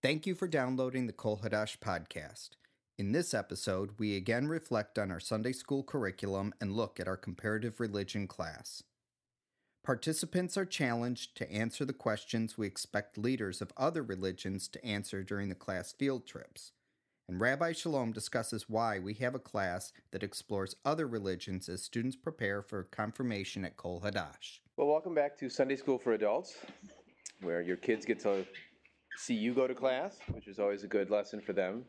Thank you for downloading the Kol Hadash podcast. In this episode, we again reflect on our Sunday school curriculum and look at our comparative religion class. Participants are challenged to answer the questions we expect leaders of other religions to answer during the class field trips. And Rabbi Chalom discusses why we have a class that explores other religions as students prepare for confirmation at Kol Hadash. Well, welcome back to Sunday School for Adults, where your kids get to see you go to class, which is always a good lesson for them,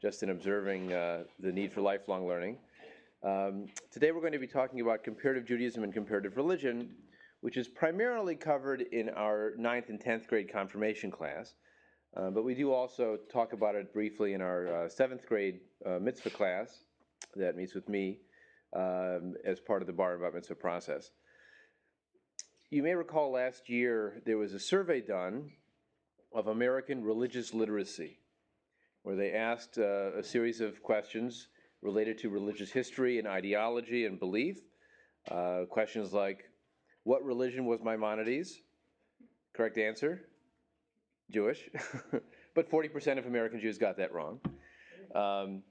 just in observing uh, the need for lifelong learning. Um, today we're going to be talking about comparative Judaism and comparative religion, which is primarily covered in our 9th and 10th grade confirmation class. Uh, but we do also talk about it briefly in our uh, seventh grade uh, mitzvah class that meets with me um, as part of the bar and bat mitzvah process. You may recall last year there was a survey done of American religious literacy, where they asked uh, a series of questions related to religious history and ideology and belief. Uh, questions like, What religion was Maimonides? Correct answer Jewish, but 40% of American Jews got that wrong. Um,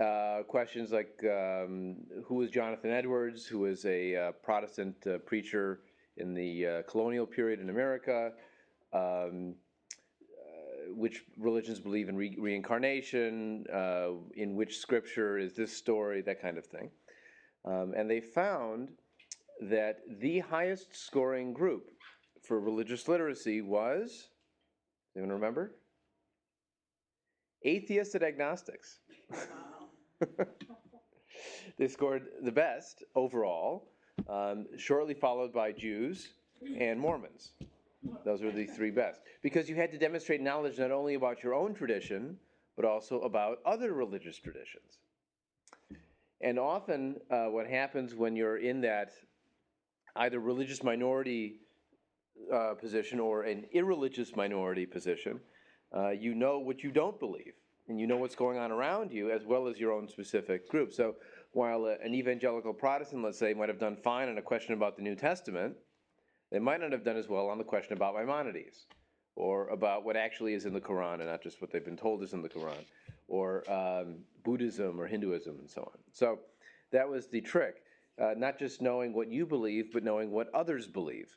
uh, questions like um, who was Jonathan Edwards, who was a uh, Protestant uh, preacher in the uh, colonial period in America, um, which religions believe in re- reincarnation, uh, in which scripture is this story, that kind of thing. Um, and they found that the highest scoring group for religious literacy was Anyone remember? Atheists and agnostics. they scored the best overall, um, shortly followed by Jews and Mormons. Those were the three best. Because you had to demonstrate knowledge not only about your own tradition, but also about other religious traditions. And often, uh, what happens when you're in that either religious minority uh, position or an irreligious minority position, uh, you know what you don't believe, and you know what's going on around you as well as your own specific group. So while uh, an evangelical Protestant, let's say, might have done fine on a question about the New Testament, they might not have done as well on the question about Maimonides or about what actually is in the Quran and not just what they've been told is in the Quran, or um, Buddhism or Hinduism and so on. So that was the trick. Uh, not just knowing what you believe, but knowing what others believe.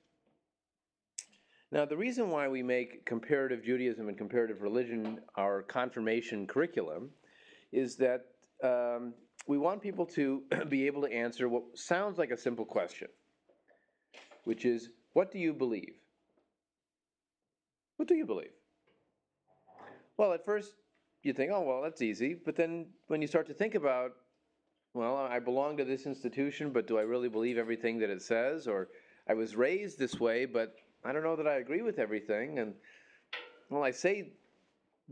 Now, the reason why we make comparative Judaism and comparative religion our confirmation curriculum is that um, we want people to be able to answer what sounds like a simple question, which is, What do you believe? What do you believe? Well, at first you think, oh, well, that's easy. But then when you start to think about, well, I belong to this institution, but do I really believe everything that it says? Or I was raised this way, but I don't know that I agree with everything. And well, I say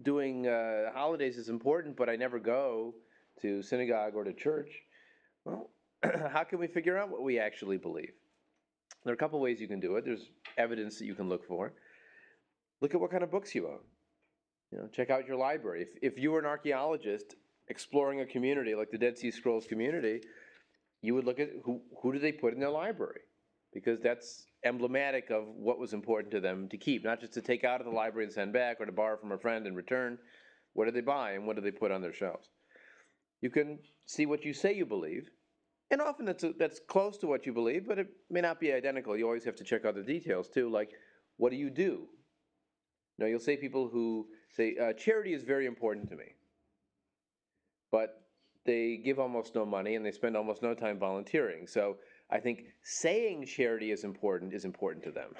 doing uh, holidays is important, but I never go to synagogue or to church. Well, how can we figure out what we actually believe? There are a couple ways you can do it. There's evidence that you can look for. Look at what kind of books you own. You know, check out your library. If, if you were an archaeologist exploring a community like the Dead Sea Scrolls community, you would look at who, who do they put in their library? Because that's emblematic of what was important to them to keep, not just to take out of the library and send back or to borrow from a friend and return. What do they buy and what do they put on their shelves? You can see what you say you believe, and often that's, a, that's close to what you believe, but it may not be identical. You always have to check other details too, like what do you do? Now, you'll say people who say, uh, charity is very important to me, but they give almost no money and they spend almost no time volunteering. So I think saying charity is important is important to them,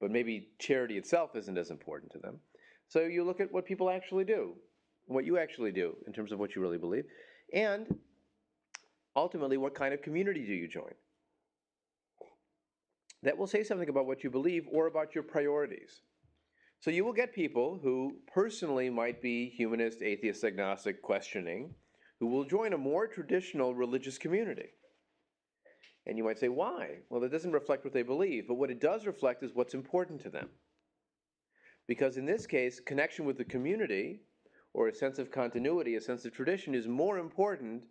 but maybe charity itself isn't as important to them. So you look at what people actually do, what you actually do in terms of what you really believe, and ultimately, what kind of community do you join? That will say something about what you believe or about your priorities. So you will get people who personally might be humanist, atheist, agnostic, questioning, who will join a more traditional religious community. And you might say, why? Well, it doesn't reflect what they believe, but what it does reflect is what's important to them. Because in this case, connection with the community or a sense of continuity, a sense of tradition is more important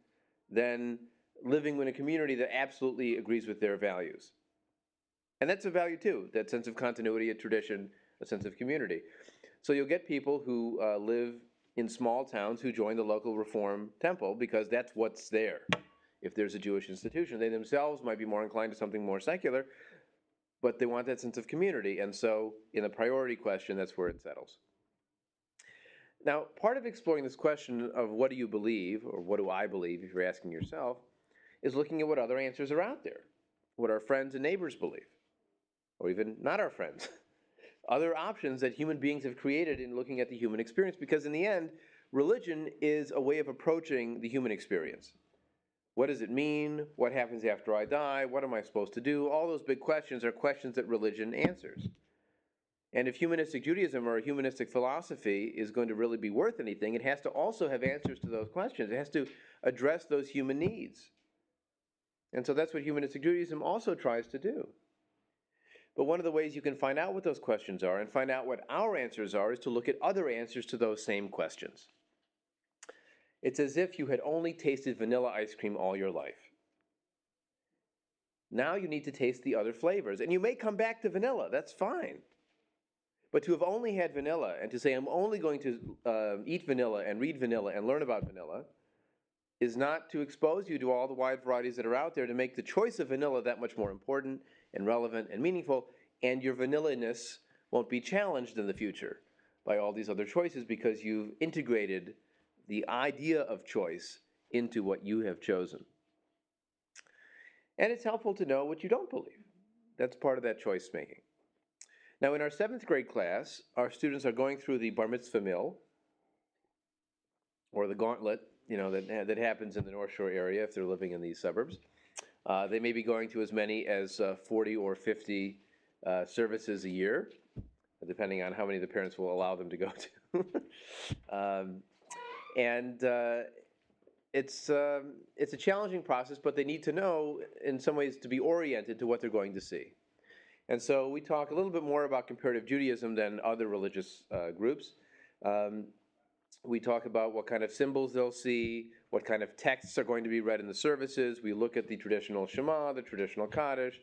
than living in a community that absolutely agrees with their values. And that's a value too, that sense of continuity, a tradition, a sense of community. So you'll get people who uh, live in small towns who join the local Reform temple because that's what's there. If there's a Jewish institution, they themselves might be more inclined to something more secular, but they want that sense of community. And so, in the priority question, that's where it settles. Now, part of exploring this question of what do you believe, or what do I believe, if you're asking yourself, is looking at what other answers are out there, what our friends and neighbors believe, or even not our friends. other options that human beings have created in looking at the human experience, because in the end, religion is a way of approaching the human experience. What does it mean? What happens after I die? What am I supposed to do? All those big questions are questions that religion answers. And if humanistic Judaism or humanistic philosophy is going to really be worth anything, it has to also have answers to those questions. It has to address those human needs. And so that's what humanistic Judaism also tries to do. But one of the ways you can find out what those questions are and find out what our answers are is to look at other answers to those same questions. It's as if you had only tasted vanilla ice cream all your life. Now you need to taste the other flavors. And you may come back to vanilla, that's fine. But to have only had vanilla and to say, I'm only going to uh, eat vanilla and read vanilla and learn about vanilla, is not to expose you to all the wide varieties that are out there to make the choice of vanilla that much more important and relevant and meaningful, and your vanilla-ness won't be challenged in the future by all these other choices because you've integrated the idea of choice into what you have chosen. And it's helpful to know what you don't believe. That's part of that choice making. Now, in our seventh grade class, our students are going through the bar mitzvah mill, or the gauntlet, you know, that, that happens in the North Shore area if they're living in these suburbs. Uh, they may be going to as many as uh, 40 or 50 uh, services a year, depending on how many the parents will allow them to go to. um, and uh, it's, um, it's a challenging process, but they need to know, in some ways, to be oriented to what they're going to see. And so we talk a little bit more about comparative Judaism than other religious uh, groups. Um, we talk about what kind of symbols they'll see, what kind of texts are going to be read in the services. We look at the traditional Shema, the traditional Kaddish,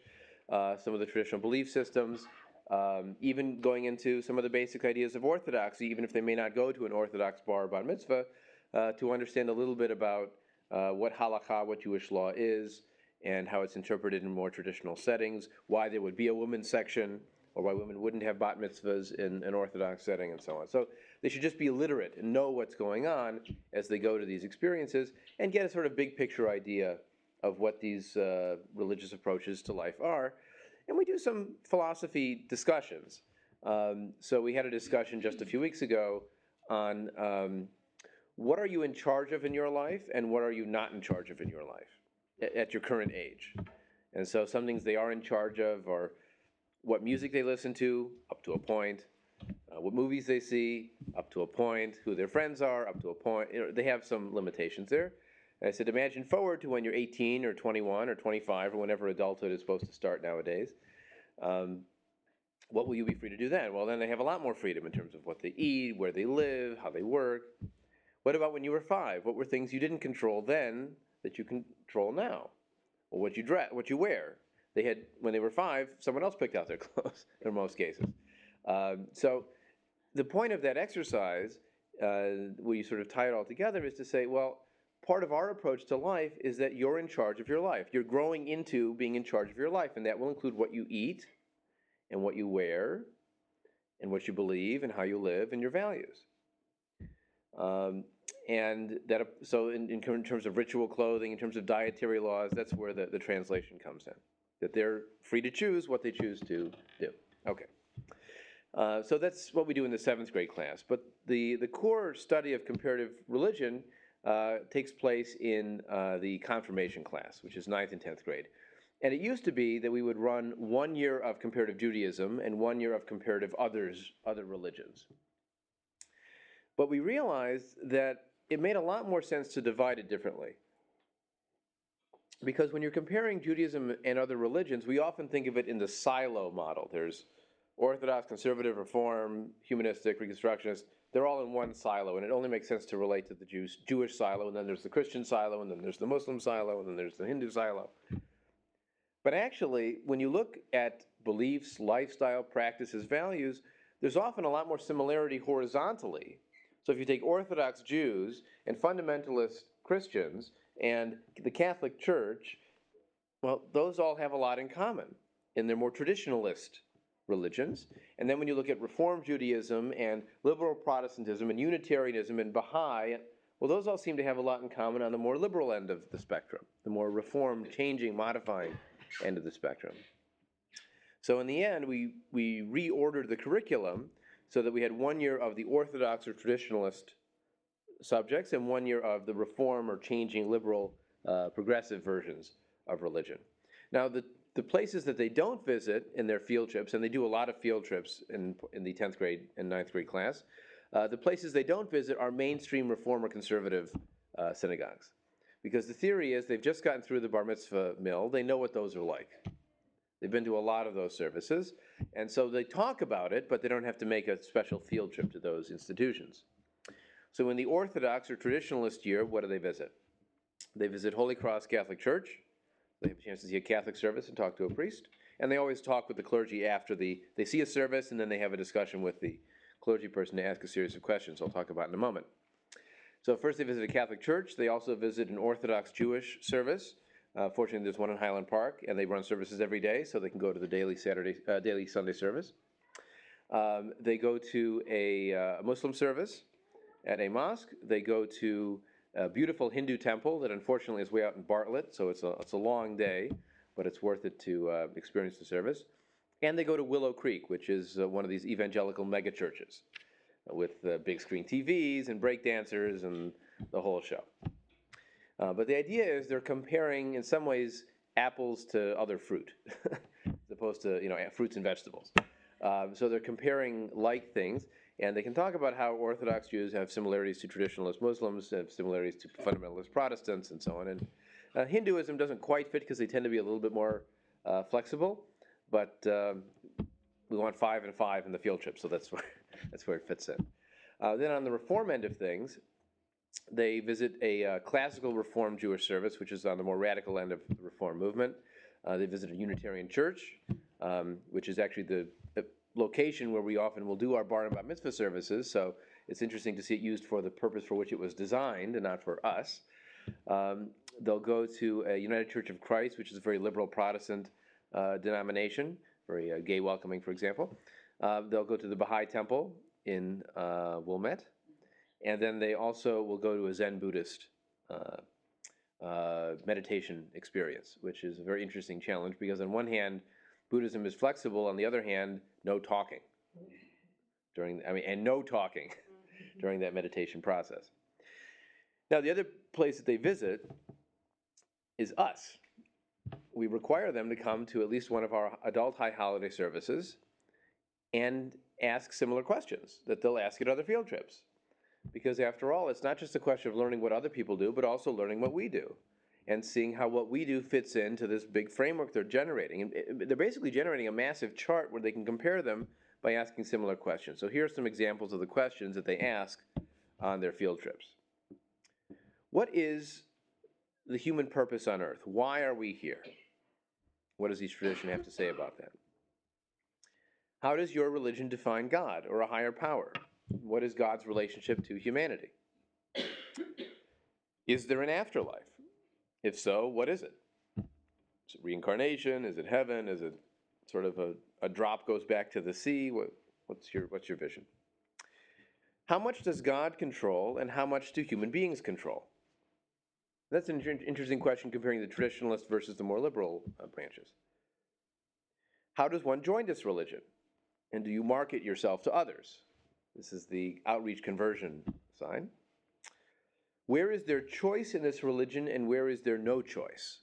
uh, some of the traditional belief systems, um, even going into some of the basic ideas of orthodoxy, even if they may not go to an Orthodox bar bar mitzvah, uh, to understand a little bit about uh, what halakha, what Jewish law is, and how it's interpreted in more traditional settings, why there would be a women's section, or why women wouldn't have bat mitzvahs in an Orthodox setting, and so on. So they should just be literate and know what's going on as they go to these experiences and get a sort of big picture idea of what these uh, religious approaches to life are. And we do some philosophy discussions. Um, so we had a discussion just a few weeks ago on um, what are you in charge of in your life and what are you not in charge of in your life at, at your current age. And so some things they are in charge of are what music they listen to, up to a point, uh, what movies they see, up to a point, who their friends are, up to a point. You know, they have some limitations there. And I said, imagine forward to when you're 18 or 21 or 25 or whenever adulthood is supposed to start nowadays. Um, what will you be free to do then? Well, then they have a lot more freedom in terms of what they eat, where they live, how they work. What about when you were five? What were things you didn't control then that you control now? Well, what you dress, what you wear, they had, when they were five, someone else picked out their clothes in most cases. Um, so the point of that exercise, uh, where you sort of tie it all together, is to say, well, part of our approach to life is that you're in charge of your life. You're growing into being in charge of your life, and that will include what you eat and what you wear and what you believe and how you live and your values. Um, and that so in, in terms of ritual clothing, in terms of dietary laws, that's where the, the translation comes in that they're free to choose what they choose to do. Okay. Uh, so that's what we do in the seventh grade class. But the, the core study of comparative religion uh, takes place in uh, the confirmation class, which is ninth and tenth grade. And it used to be that we would run one year of comparative Judaism and one year of comparative others, other religions. But we realized that it made a lot more sense to divide it differently. Because when you're comparing Judaism and other religions, we often think of it in the silo model. There's Orthodox, conservative, reform, humanistic, reconstructionist. They're all in one silo, and it only makes sense to relate to the Jews, Jewish silo, and then there's the Christian silo, and then there's the Muslim silo, and then there's the Hindu silo. But actually, when you look at beliefs, lifestyle, practices, values, there's often a lot more similarity horizontally. So if you take Orthodox Jews and fundamentalist Christians and the Catholic Church, well, those all have a lot in common in their more traditionalist religions. And then when you look at Reform Judaism and liberal Protestantism and Unitarianism and Baha'i, well, those all seem to have a lot in common on the more liberal end of the spectrum, the more reform, changing, modifying end of the spectrum. So in the end, we, we reordered the curriculum so that we had one year of the Orthodox or traditionalist subjects and one year of the reform or changing liberal uh, progressive versions of religion. Now, the, the places that they don't visit in their field trips, and they do a lot of field trips in, in the 10th grade and 9th grade class, uh, the places they don't visit are mainstream reform or conservative uh, synagogues. Because the theory is they've just gotten through the bar mitzvah mill, they know what those are like. They've been to a lot of those services, and so they talk about it, but they don't have to make a special field trip to those institutions. So in the Orthodox or Traditionalist year, what do they visit? They visit Holy Cross Catholic Church. They have a chance to see a Catholic service and talk to a priest. And they always talk with the clergy after the, they see a service and then they have a discussion with the clergy person to ask a series of questions I'll talk about in a moment. So first they visit a Catholic church. They also visit an Orthodox Jewish service. Uh, fortunately, there's one in Highland Park, and they run services every day, so they can go to the daily Saturday, uh, daily Sunday service. Um, they go to a uh, Muslim service at a mosque. They go to a beautiful Hindu temple that unfortunately is way out in Bartlett, so it's a it's a long day, but it's worth it to uh, experience the service. And they go to Willow Creek, which is uh, one of these evangelical megachurches with uh, big screen TVs and break dancers and the whole show. Uh, but the idea is they're comparing, in some ways, apples to other fruit, as opposed to you know fruits and vegetables. Um, so they're comparing like things, and they can talk about how Orthodox Jews have similarities to traditionalist Muslims, have similarities to fundamentalist Protestants, and so on. And uh, Hinduism doesn't quite fit because they tend to be a little bit more uh, flexible, but um, we want five and five in the field trip, so that's where that's where it fits in. Uh, then on the reform end of things, they visit a uh, classical Reform Jewish service, which is on the more radical end of the Reform movement. Uh, they visit a Unitarian church, um, which is actually the, the, location where we often will do our bar and bat mitzvah services. So it's interesting to see it used for the purpose for which it was designed and not for us. Um, they'll go to a United Church of Christ, which is a very liberal Protestant uh, denomination, very uh, gay welcoming, for example. Uh, they'll go to the Baha'i Temple in uh, Wilmette and then they also will go to a Zen Buddhist uh, uh, meditation experience, which is a very interesting challenge because, on one hand, Buddhism is flexible, on the other hand, no talking during, I mean, and no talking during that meditation process. Now, the other place that they visit is us. We require them to come to at least one of our adult high holiday services and ask similar questions that they'll ask at other field trips. Because after all, it's not just a question of learning what other people do, but also learning what we do and seeing how what we do fits into this big framework they're generating. And eh, they're basically generating a massive chart where they can compare them by asking similar questions. So here are some examples of the questions that they ask on their field trips. What is the human purpose on earth? Why are we here? What does each tradition have to say about that? How does your religion define God or a higher power? What is God's relationship to humanity? Is there an afterlife? If so, what is it? Is it reincarnation? Is it heaven? Is it sort of a, a drop goes back to the sea? What, what's, your, what's your vision? How much does God control and how much do human beings control? That's an interesting question comparing the traditionalist versus the more liberal uh, branches. How does one join this religion? And do you market yourself to others? This is the outreach conversion sign. Where is there choice in this religion and where is there no choice?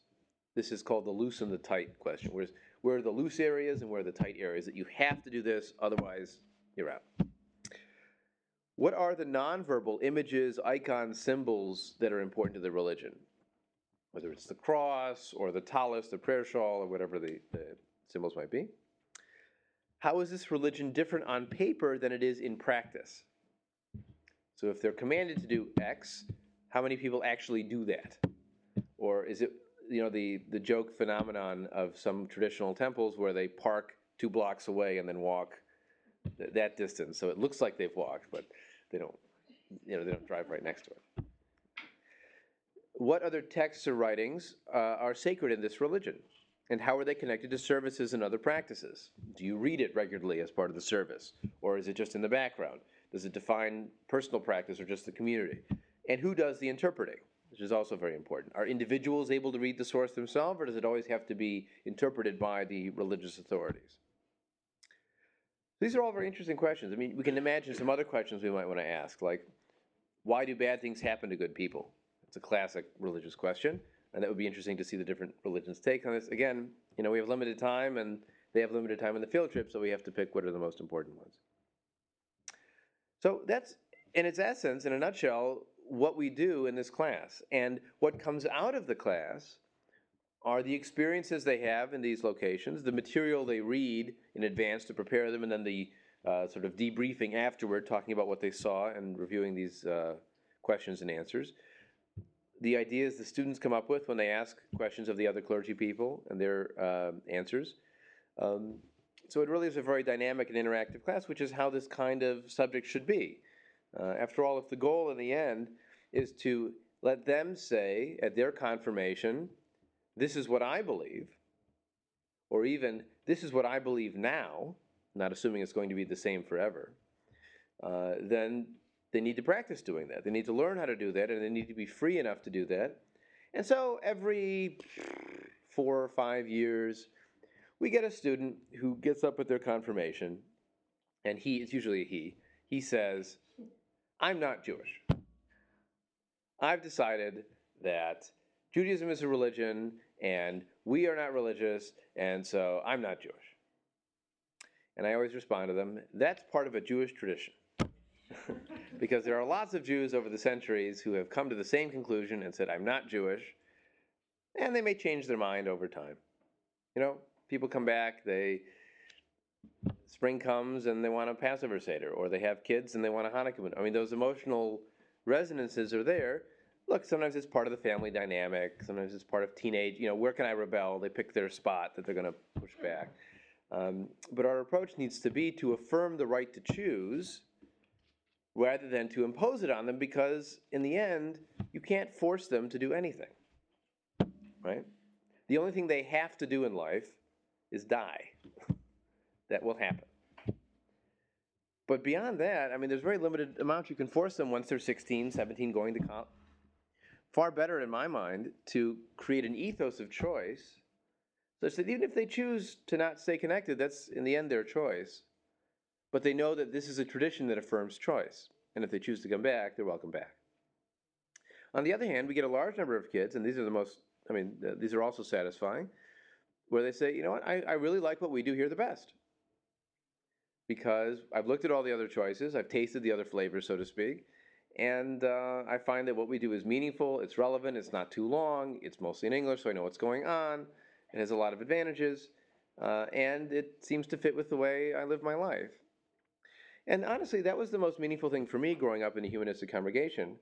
This is called the loose and the tight question. Where's, where are the loose areas and where are the tight areas that you have to do this, otherwise you're out. What are the nonverbal images, icons, symbols that are important to the religion? Whether it's the cross or the tallis, the prayer shawl, or whatever the, the symbols might be. How is this religion different on paper than it is in practice? So if they're commanded to do X, how many people actually do that? Or is it, you know, the, the joke phenomenon of some traditional temples where they park two blocks away and then walk th- that distance, so it looks like they've walked, but they don't, you know, they don't drive right next to it. What other texts or writings uh, are sacred in this religion? And how are they connected to services and other practices? Do you read it regularly as part of the service? Or is it just in the background? Does it define personal practice or just the community? And who does the interpreting? Which is also very important. Are individuals able to read the source themselves, or does it always have to be interpreted by the religious authorities? These are all very interesting questions. I mean, we can imagine some other questions we might want to ask, like, why do bad things happen to good people? It's a classic religious question, and that would be interesting to see the different religions' take on this. Again, you know, we have limited time, and they have limited time on the field trip, so we have to pick what are the most important ones. So that's, in its essence, in a nutshell, what we do in this class. And what comes out of the class are the experiences they have in these locations, the material they read in advance to prepare them, and then the uh, sort of debriefing afterward, talking about what they saw and reviewing these uh, questions and answers. The ideas the students come up with when they ask questions of the other clergy people and their uh, answers. Um, so it really is a very dynamic and interactive class, which is how this kind of subject should be. Uh, after all, if the goal in the end is to let them say at their confirmation, this is what I believe, or even this is what I believe now, not assuming it's going to be the same forever, uh, then they need to practice doing that. They need to learn how to do that, and they need to be free enough to do that. And so every four or five years, we get a student who gets up at their confirmation, and he, it's usually a he, he says, I'm not Jewish. I've decided that Judaism is a religion and we are not religious, and so I'm not Jewish. And I always respond to them, that's part of a Jewish tradition. because there are lots of Jews over the centuries who have come to the same conclusion and said, I'm not Jewish, and they may change their mind over time. You know, people come back, they spring comes and they want a Passover Seder, or they have kids and they want a Hanukkah. I mean, those emotional resonances are there. Look, sometimes it's part of the family dynamic. Sometimes it's part of teenage. You know, where can I rebel? They pick their spot that they're going to push back. Um, but our approach needs to be to affirm the right to choose rather than to impose it on them because, in the end, you can't force them to do anything. Right? The only thing they have to do in life is die. That will happen. But beyond that, I mean, there's very limited amounts you can force them once they're 16, 17, going to college. Far better, in my mind, to create an ethos of choice such that even if they choose to not stay connected, that's in the end their choice. But they know that this is a tradition that affirms choice. And if they choose to come back, they're welcome back. On the other hand, we get a large number of kids, and these are the most, I mean, these are also satisfying, where they say, you know what, I, I really like what we do here the best because I've looked at all the other choices, I've tasted the other flavors, so to speak, and uh, I find that what we do is meaningful, it's relevant, it's not too long, it's mostly in English, so I know what's going on, it has a lot of advantages, uh, and it seems to fit with the way I live my life. And honestly, that was the most meaningful thing for me growing up in a humanistic congregation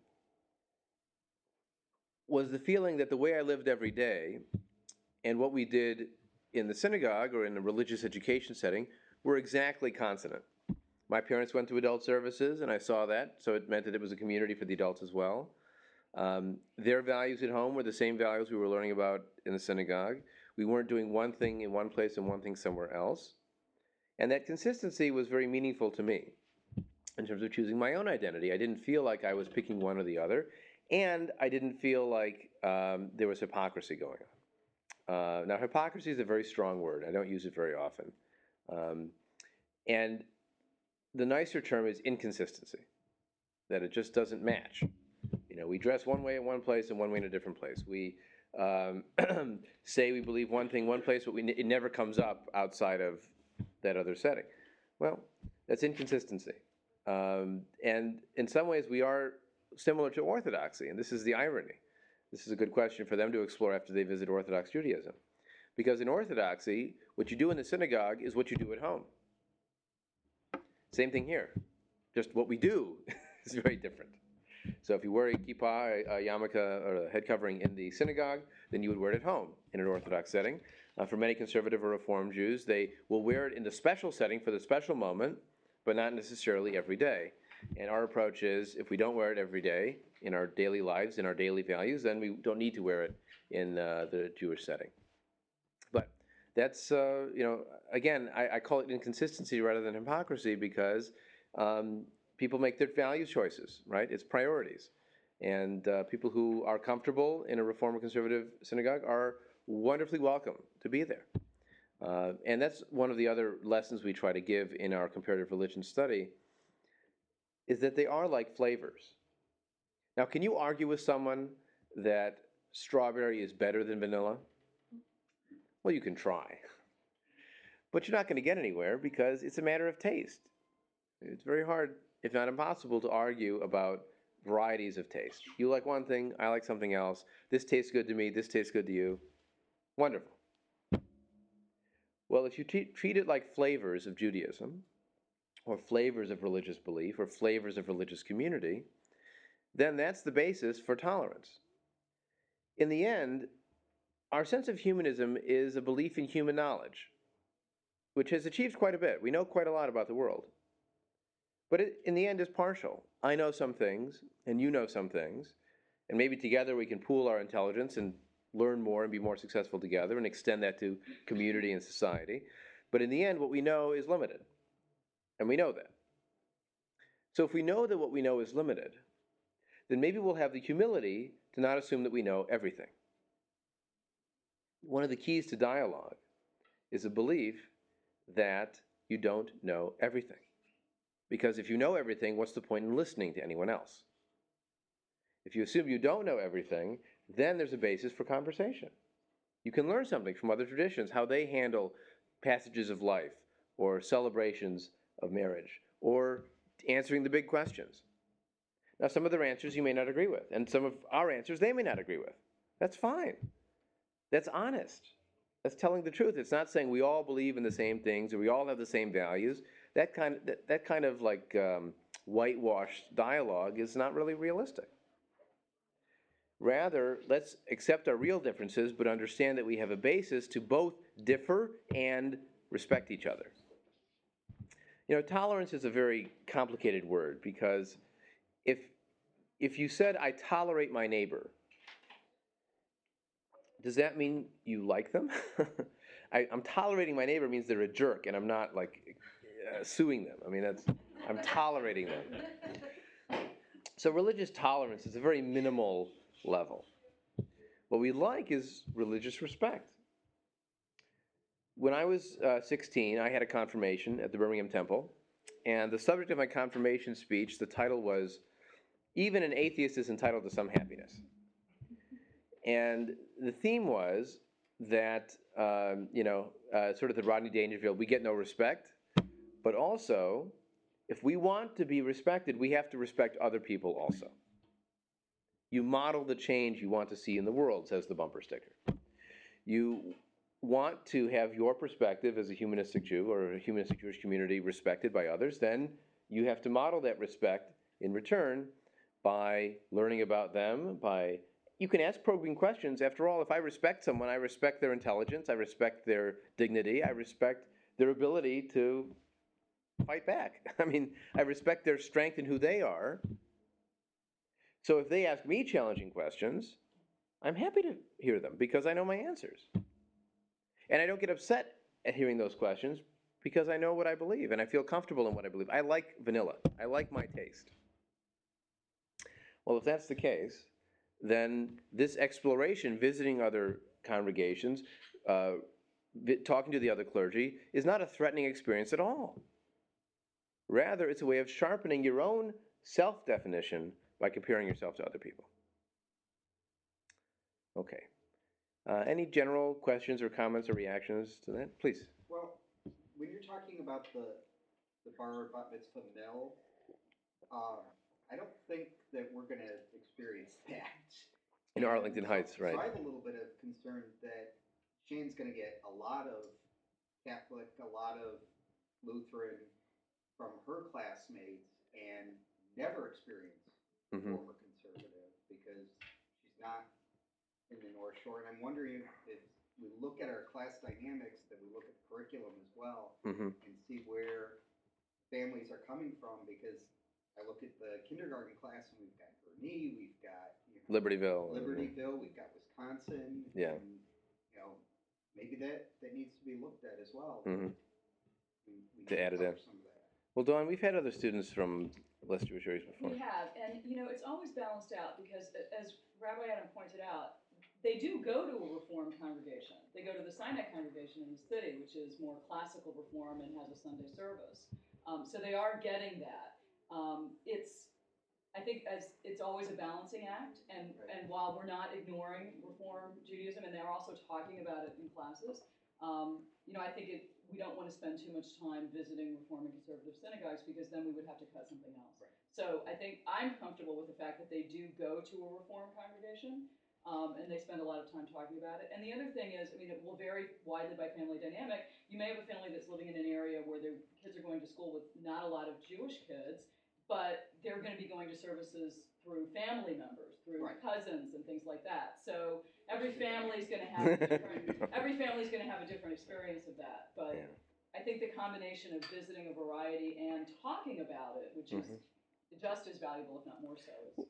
was the feeling that the way I lived every day and what we did in the synagogue or in a religious education setting were exactly consonant. My parents went to adult services, and I saw that, so it meant that it was a community for the adults as well. Um, their values at home were the same values we were learning about in the synagogue. We weren't doing one thing in one place and one thing somewhere else. And that consistency was very meaningful to me in terms of choosing my own identity. I didn't feel like I was picking one or the other, and I didn't feel like um, there was hypocrisy going on. Uh, now, hypocrisy is a very strong word. I don't use it very often. Um, and the nicer term is inconsistency, that it just doesn't match. You know, we dress one way in one place and one way in a different place. We um, say we believe one thing one place, but we, it never comes up outside of that other setting. Well, that's inconsistency. Um, and in some ways, we are similar to Orthodoxy, and this is the irony. This is a good question for them to explore after they visit Orthodox Judaism. Because in Orthodoxy, what you do in the synagogue is what you do at home. Same thing here. Just what we do is very different. So if you wear a kippah, a yarmulke, or a head covering in the synagogue, then you would wear it at home in an Orthodox setting. Uh, for many conservative or Reform Jews, they will wear it in the special setting for the special moment, but not necessarily every day. And our approach is if we don't wear it every day in our daily lives, in our daily values, then we don't need to wear it in uh, the Jewish setting. That's, uh, you know, again, I, I, call it inconsistency rather than hypocrisy because um, people make their value choices, right? It's priorities. And uh, people who are comfortable in a Reform or Conservative synagogue are wonderfully welcome to be there. Uh, and that's one of the other lessons we try to give in our comparative religion study is that they are like flavors. Now, can you argue with someone that strawberry is better than vanilla? Well, you can try. But you're not going to get anywhere because it's a matter of taste. It's very hard, if not impossible, to argue about varieties of taste. You like one thing, I like something else. This tastes good to me, this tastes good to you. Wonderful. Well, if you treat it like flavors of Judaism, or flavors of religious belief, or flavors of religious community, then that's the basis for tolerance. In the end, our sense of humanism is a belief in human knowledge, which has achieved quite a bit. We know quite a lot about the world. But it, in the end, is partial. I know some things, and you know some things, and maybe together we can pool our intelligence and learn more and be more successful together and extend that to community and society. But in the end, what we know is limited, and we know that. So if we know that what we know is limited, then maybe we'll have the humility to not assume that we know everything. One of the keys to dialogue is a belief that you don't know everything. Because if you know everything, what's the point in listening to anyone else? If you assume you don't know everything, then there's a basis for conversation. You can learn something from other traditions, how they handle passages of life or celebrations of marriage or answering the big questions. Now, some of their answers you may not agree with, and some of our answers they may not agree with. That's fine. That's honest. That's telling the truth. It's not saying we all believe in the same things or we all have the same values that kind of, that, that kind of like um, whitewashed dialogue is not really realistic. Rather, let's accept our real differences, but understand that we have a basis to both differ and respect each other. You know, tolerance is a very complicated word because if, if you said, I tolerate my neighbor, does that mean you like them? I, am tolerating my neighbor means they're a jerk, and I'm not like uh, suing them. I mean, that's I'm tolerating them. So religious tolerance is a very minimal level. What we like is religious respect. When I was uh, 16, I had a confirmation at the Birmingham Temple, and the subject of my confirmation speech, the title was "Even an Atheist is Entitled to Some Happiness," and the theme was that um, you know, uh, sort of the Rodney Dangerfield, we get no respect but also, if we want to be respected, we have to respect other people also. You model the change you want to see in the world, says the bumper sticker. You want to have your perspective as a humanistic Jew or a humanistic Jewish community respected by others, then you have to model that respect in return by learning about them, by you can ask probing questions. After all, if I respect someone, I respect their intelligence, I respect their dignity, I respect their ability to fight back. I mean, I respect their strength and who they are. So if they ask me challenging questions, I'm happy to hear them because I know my answers. And I don't get upset at hearing those questions because I know what I believe and I feel comfortable in what I believe. I like vanilla, I like my taste. Well, if that's the case, then this exploration, visiting other congregations, uh, talking to the other clergy, is not a threatening experience at all. Rather, it's a way of sharpening your own self definition by comparing yourself to other people. Okay. Uh, any general questions or comments or reactions to that? Please. Well, when you're talking about the the bar bat mitzvah mill, uh, I don't think that we're going to experience that in Arlington Heights, right? So I have a little bit of concern that Shane's going to get a lot of Catholic, a lot of Lutheran, from her classmates and never experienced mm-hmm. former conservative because she's not in the North Shore. And I'm wondering if, if we look at our class dynamics, that we look at the curriculum as well, mm-hmm. and see where families are coming from because I look at the kindergarten class and we've got Gurnee, we've got you know, Libertyville. Libertyville, we've got Wisconsin. Yeah. and, you know, maybe that that needs to be looked at as well. Mhm. We- we To add it in. cover Some of that. Well, Dawn, we've had other students from less Jewish areas before. We have, and you know, it's always balanced out because as Rabbi Adam pointed out, they do go to a Reformed congregation. They go to the Sinai congregation in the city, which is more classical Reform and has a Sunday service. Um, so they are getting that. Um, it's, I think, as it's always a balancing act, and Right. and while we're not ignoring Reform Judaism, and they're also talking about it in classes, um, you know, I think it, we don't want to spend too much time visiting Reform and conservative synagogues because then we would have to cut something else. Right. So I think I'm comfortable with the fact that they do go to a Reform congregation. Um, and they spend a lot of time talking about it. And the other thing is, I mean, it will vary widely by family dynamic. You may have a family that's living in an area where their kids are going to school with not a lot of Jewish kids, but they're going to be going to services through family members, through Right. cousins and things like that. So every family is going to have a different, every family is going to have a different experience of that. But Yeah. I think the combination of visiting a variety and talking about it, which Mhm. is just as valuable, if not more so, is,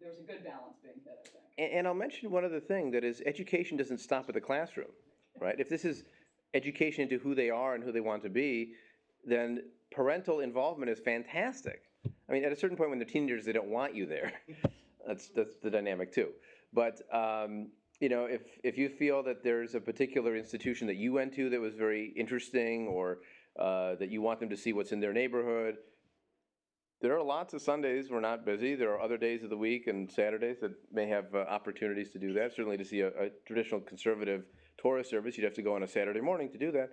there's a good balance being hit, I think. And, and I'll mention one other thing that is education doesn't stop at the classroom, right? If this is education into who they are and who they want to be, then parental involvement is fantastic. I mean, at a certain point when they're teenagers, they don't want you there. that's that's the dynamic too. But um, you know, if if you feel that there's a particular institution that you went to that was very interesting, or uh, that you want them to see what's in their neighborhood, there are lots of Sundays we're not busy. There are other days of the week and Saturdays that may have uh, opportunities to do that. Certainly, to see a, a traditional conservative Torah service, you'd have to go on a Saturday morning to do that.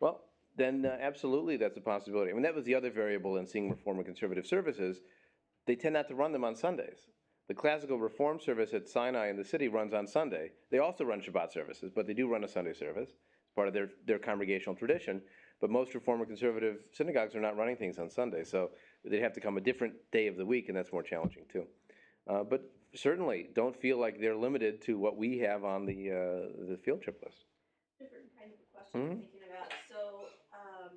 Well, then uh, absolutely, that's a possibility. I mean, that was the other variable in seeing Reform and conservative services. They tend not to run them on Sundays. The classical Reform service at Sinai in the city runs on Sunday. They also run Shabbat services, but they do run a Sunday service. It's part of their, their congregational tradition. But most Reform and conservative synagogues are not running things on Sunday, so they'd have to come a different day of the week, and that's more challenging too. Uh, but certainly, don't feel like they're limited to what we have on the uh, the field trip list. different kind of questions Mhm. I'm thinking about. So, um,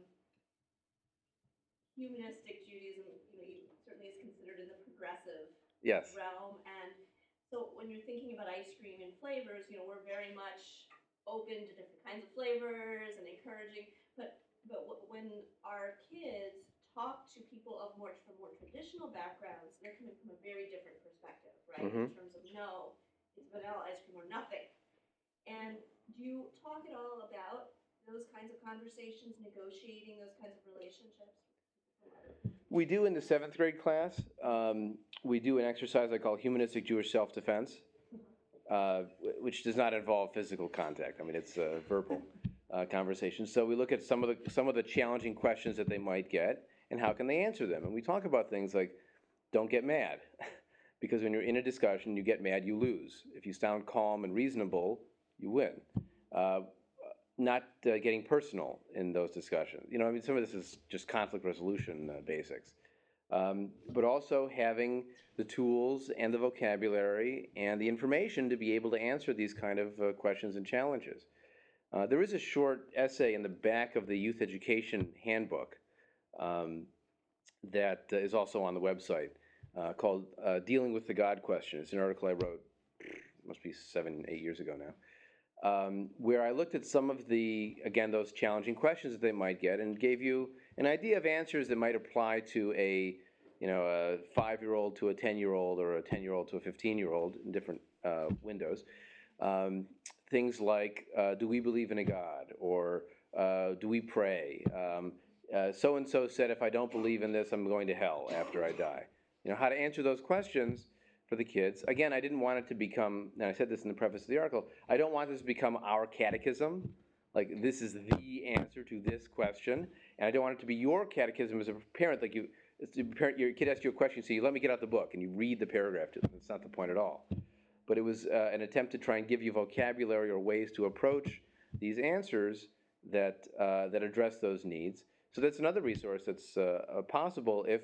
humanistic Judaism, you know, you- certainly is considered in the progressive Yes. realm. And so, when you're thinking about ice cream and flavors, you know, we're very much open to different kinds of flavors and encouraging. But but wh- when our kids talk to people of more from more traditional backgrounds, they're coming from a very different perspective, right? In Mhm. terms of no, it's vanilla ice cream or nothing. And do you talk at all about those kinds of conversations, negotiating those kinds of relationships? We do in the seventh grade class. Um, we do an exercise I call humanistic Jewish self defense, uh, which does not involve physical contact. I mean, it's a verbal uh, conversation. So we look at some of the some of the challenging questions that they might get and how can they answer them. And we talk about things like, don't get mad, because when you're in a discussion, you get mad, you lose. If you sound calm and reasonable, you win. Uh, not uh, getting personal in those discussions. You know, I mean, some of this is just conflict resolution uh, basics. Um, but also having the tools and the vocabulary and the information to be able to answer these kind of uh, questions and challenges. Uh, there is a short essay in the back of the youth education handbook um, that uh, is also on the website uh, called Dealing with the God Question. It's an article I wrote, must be seven, eight years ago now um, where I looked at some of the, again, those challenging questions that they might get and gave you an idea of answers that might apply to a, you know, a five-year-old to a 10-year-old or a 10-year-old to a 15-year-old in different uh, windows. Um, things like, uh, do we believe in a God? Or uh, do we pray? Um, uh, so-and-so said, if I don't believe in this, I'm going to hell after I die. You know, how to answer those questions for the kids. Again, I didn't want it to become, and I said this in the preface of the article, I don't want this to become our catechism. Like, this is the answer to this question. And I don't want it to be your catechism as a parent. Like, you, the parent, your kid asks you a question, so you let me get out the book and you read the paragraph to them. That's not the point at all. But it was uh, an attempt to try and give you vocabulary or ways to approach these answers that, uh, that address those needs. So that's another resource that's uh, uh, possible if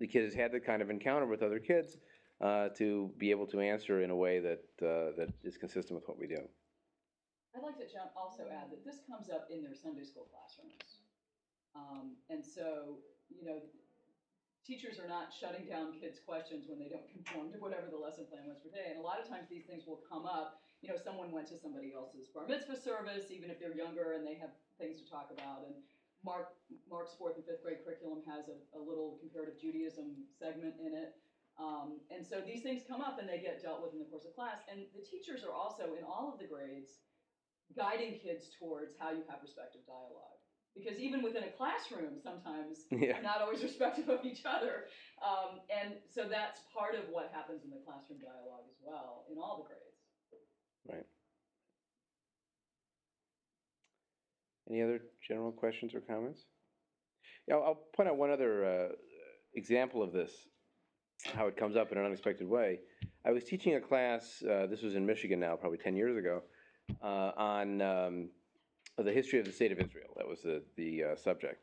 the kid has had that kind of encounter with other kids uh, to be able to answer in a way that, uh, that is consistent with what we do. I'd like to also add that this comes up in their Sunday school classrooms. Um, and so, you know, teachers are not shutting down kids' questions when they don't conform to whatever the lesson plan was for today. And a lot of times these things will come up. You know, someone went to somebody else's bar mitzvah service, even if they're younger and they have things to talk about. And Mark, Mark's fourth and fifth grade curriculum has a, a little comparative Judaism segment in it. Um, and so these things come up and they get dealt with in the course of class. And the teachers are also, in all of the grades, guiding kids towards how you have respectful dialogue because even within a classroom, sometimes Yeah. not always respectful of each other. Um, and so that's part of what happens in the classroom dialogue as well, in all the grades. Right. Any other general questions or comments? Yeah, I'll I'll point out one other uh, example of this, how it comes up in an unexpected way. I was teaching a class, uh, this was in Michigan now, probably 10 years ago, uh, on um, the history of the state of Israel. That was the, the uh, subject.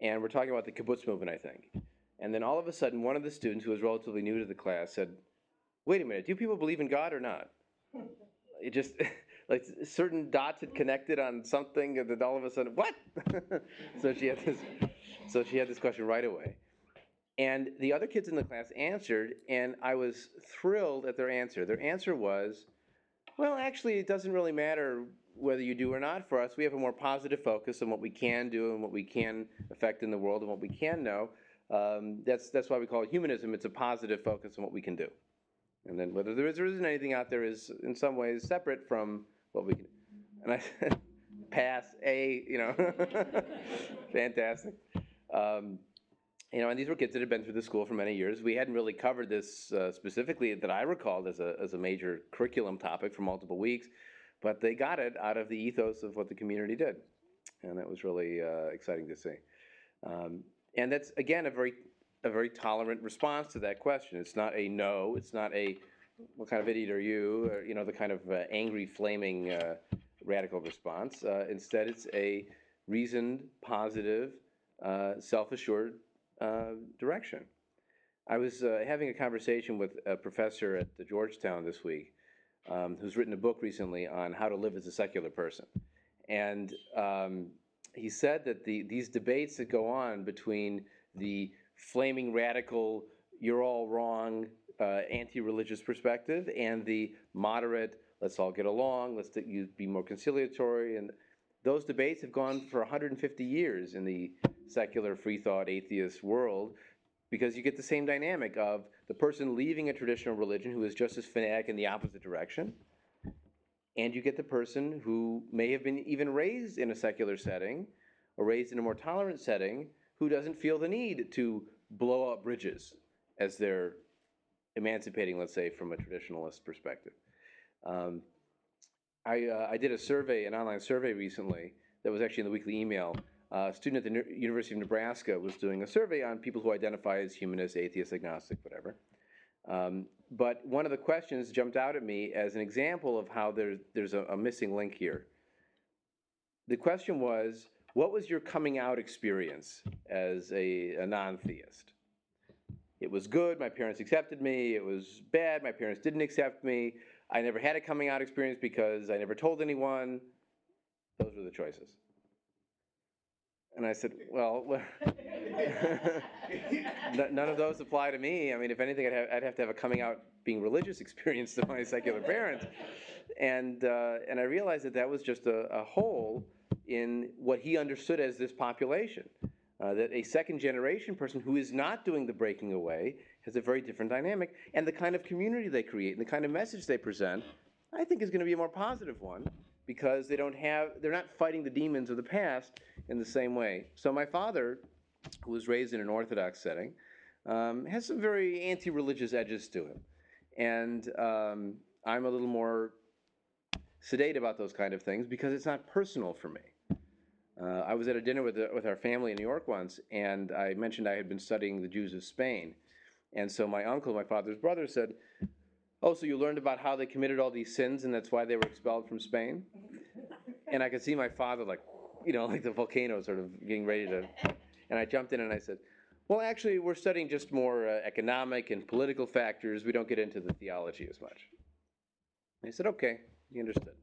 And we're talking about the kibbutz movement, I think. And then all of a sudden, one of the students who was relatively new to the class said, Wait a minute, do people believe in God or not? It just, like certain dots had connected on something, and then all of a sudden, what? so she had this, so she had this question right away. And the other kids in the class answered, and I was thrilled at their answer. Their answer was, well, actually, it doesn't really matter whether you do or not for us. We have a more positive focus on what we can do and what we can affect in the world and what we can know. Um, that's, that's why we call it humanism. It's a positive focus on what we can do. And then whether there is or isn't anything out there is in some ways separate from what we can. And I pass, A, you know, fantastic. Um, you know, and these were kids that had been through the school for many years. We hadn't really covered this uh, specifically that I recalled as a, as a major curriculum topic for multiple weeks, but they got it out of the ethos of what the community did. And that was really uh, exciting to see. Um, and that's, again, a very, a very tolerant response to that question. It's not a no, it's not a, what kind of idiot are you, or, you know, the kind of uh, angry, flaming, uh, radical response. Uh, instead, it's a reasoned, positive, uh, self-assured uh, direction. I was uh, having a conversation with a professor at the Georgetown this week um, who's written a book recently on how to live as a secular person. And um, he said that the, these debates that go on between the flaming radical, you're all wrong, uh, anti religious perspective and the moderate, let's all get along, let's you be more conciliatory. And those debates have gone for 150 years in the secular, free thought, atheist world because you get the same dynamic of the person leaving a traditional religion who is just as fanatic in the opposite direction. And you get the person who may have been even raised in a secular setting or raised in a more tolerant setting who doesn't feel the need to blow up bridges as they're emancipating, let's say, from a traditionalist perspective. Um, I, uh, I did a survey, an online survey recently that was actually in the weekly email. A student at the University of Nebraska was doing a survey on people who identify as humanist, atheist, agnostic, whatever. Um, but one of the questions jumped out at me as an example of how there, there's a, a missing link here. The question was, what was your coming out experience as a, a non theist? It was good, my parents accepted me. It was bad, my parents didn't accept me. I never had a coming out experience because I never told anyone. Those were the choices. And I said, well, n- none of those apply to me. I mean, if anything, I'd have, I'd have to have a coming out being religious experience to my secular parents. And, uh, and I realized that that was just a, a hole in what he understood as this population. Uh, that a second generation person who is not doing the breaking away has a very different dynamic. And the kind of community they create and the kind of message they present, I think, is going to be a more positive one because they don't have, they're not fighting the demons of the past in the same way. So my father, who was raised in an Orthodox setting, um, has some very anti-religious edges to him, and um, I'm a little more sedate about those kind of things because it's not personal for me. Uh, I was at a dinner with, the, with our family in New York once, and I mentioned I had been studying the Jews of Spain. And so my uncle, my father's brother, said, Oh, so you learned about how they committed all these sins and that's why they were expelled from Spain? And I could see my father, like, you know, like the volcano sort of getting ready to. And I jumped in and I said, Well, actually, we're studying just more uh, economic and political factors. We don't get into the theology as much. And he said, Okay, he understood.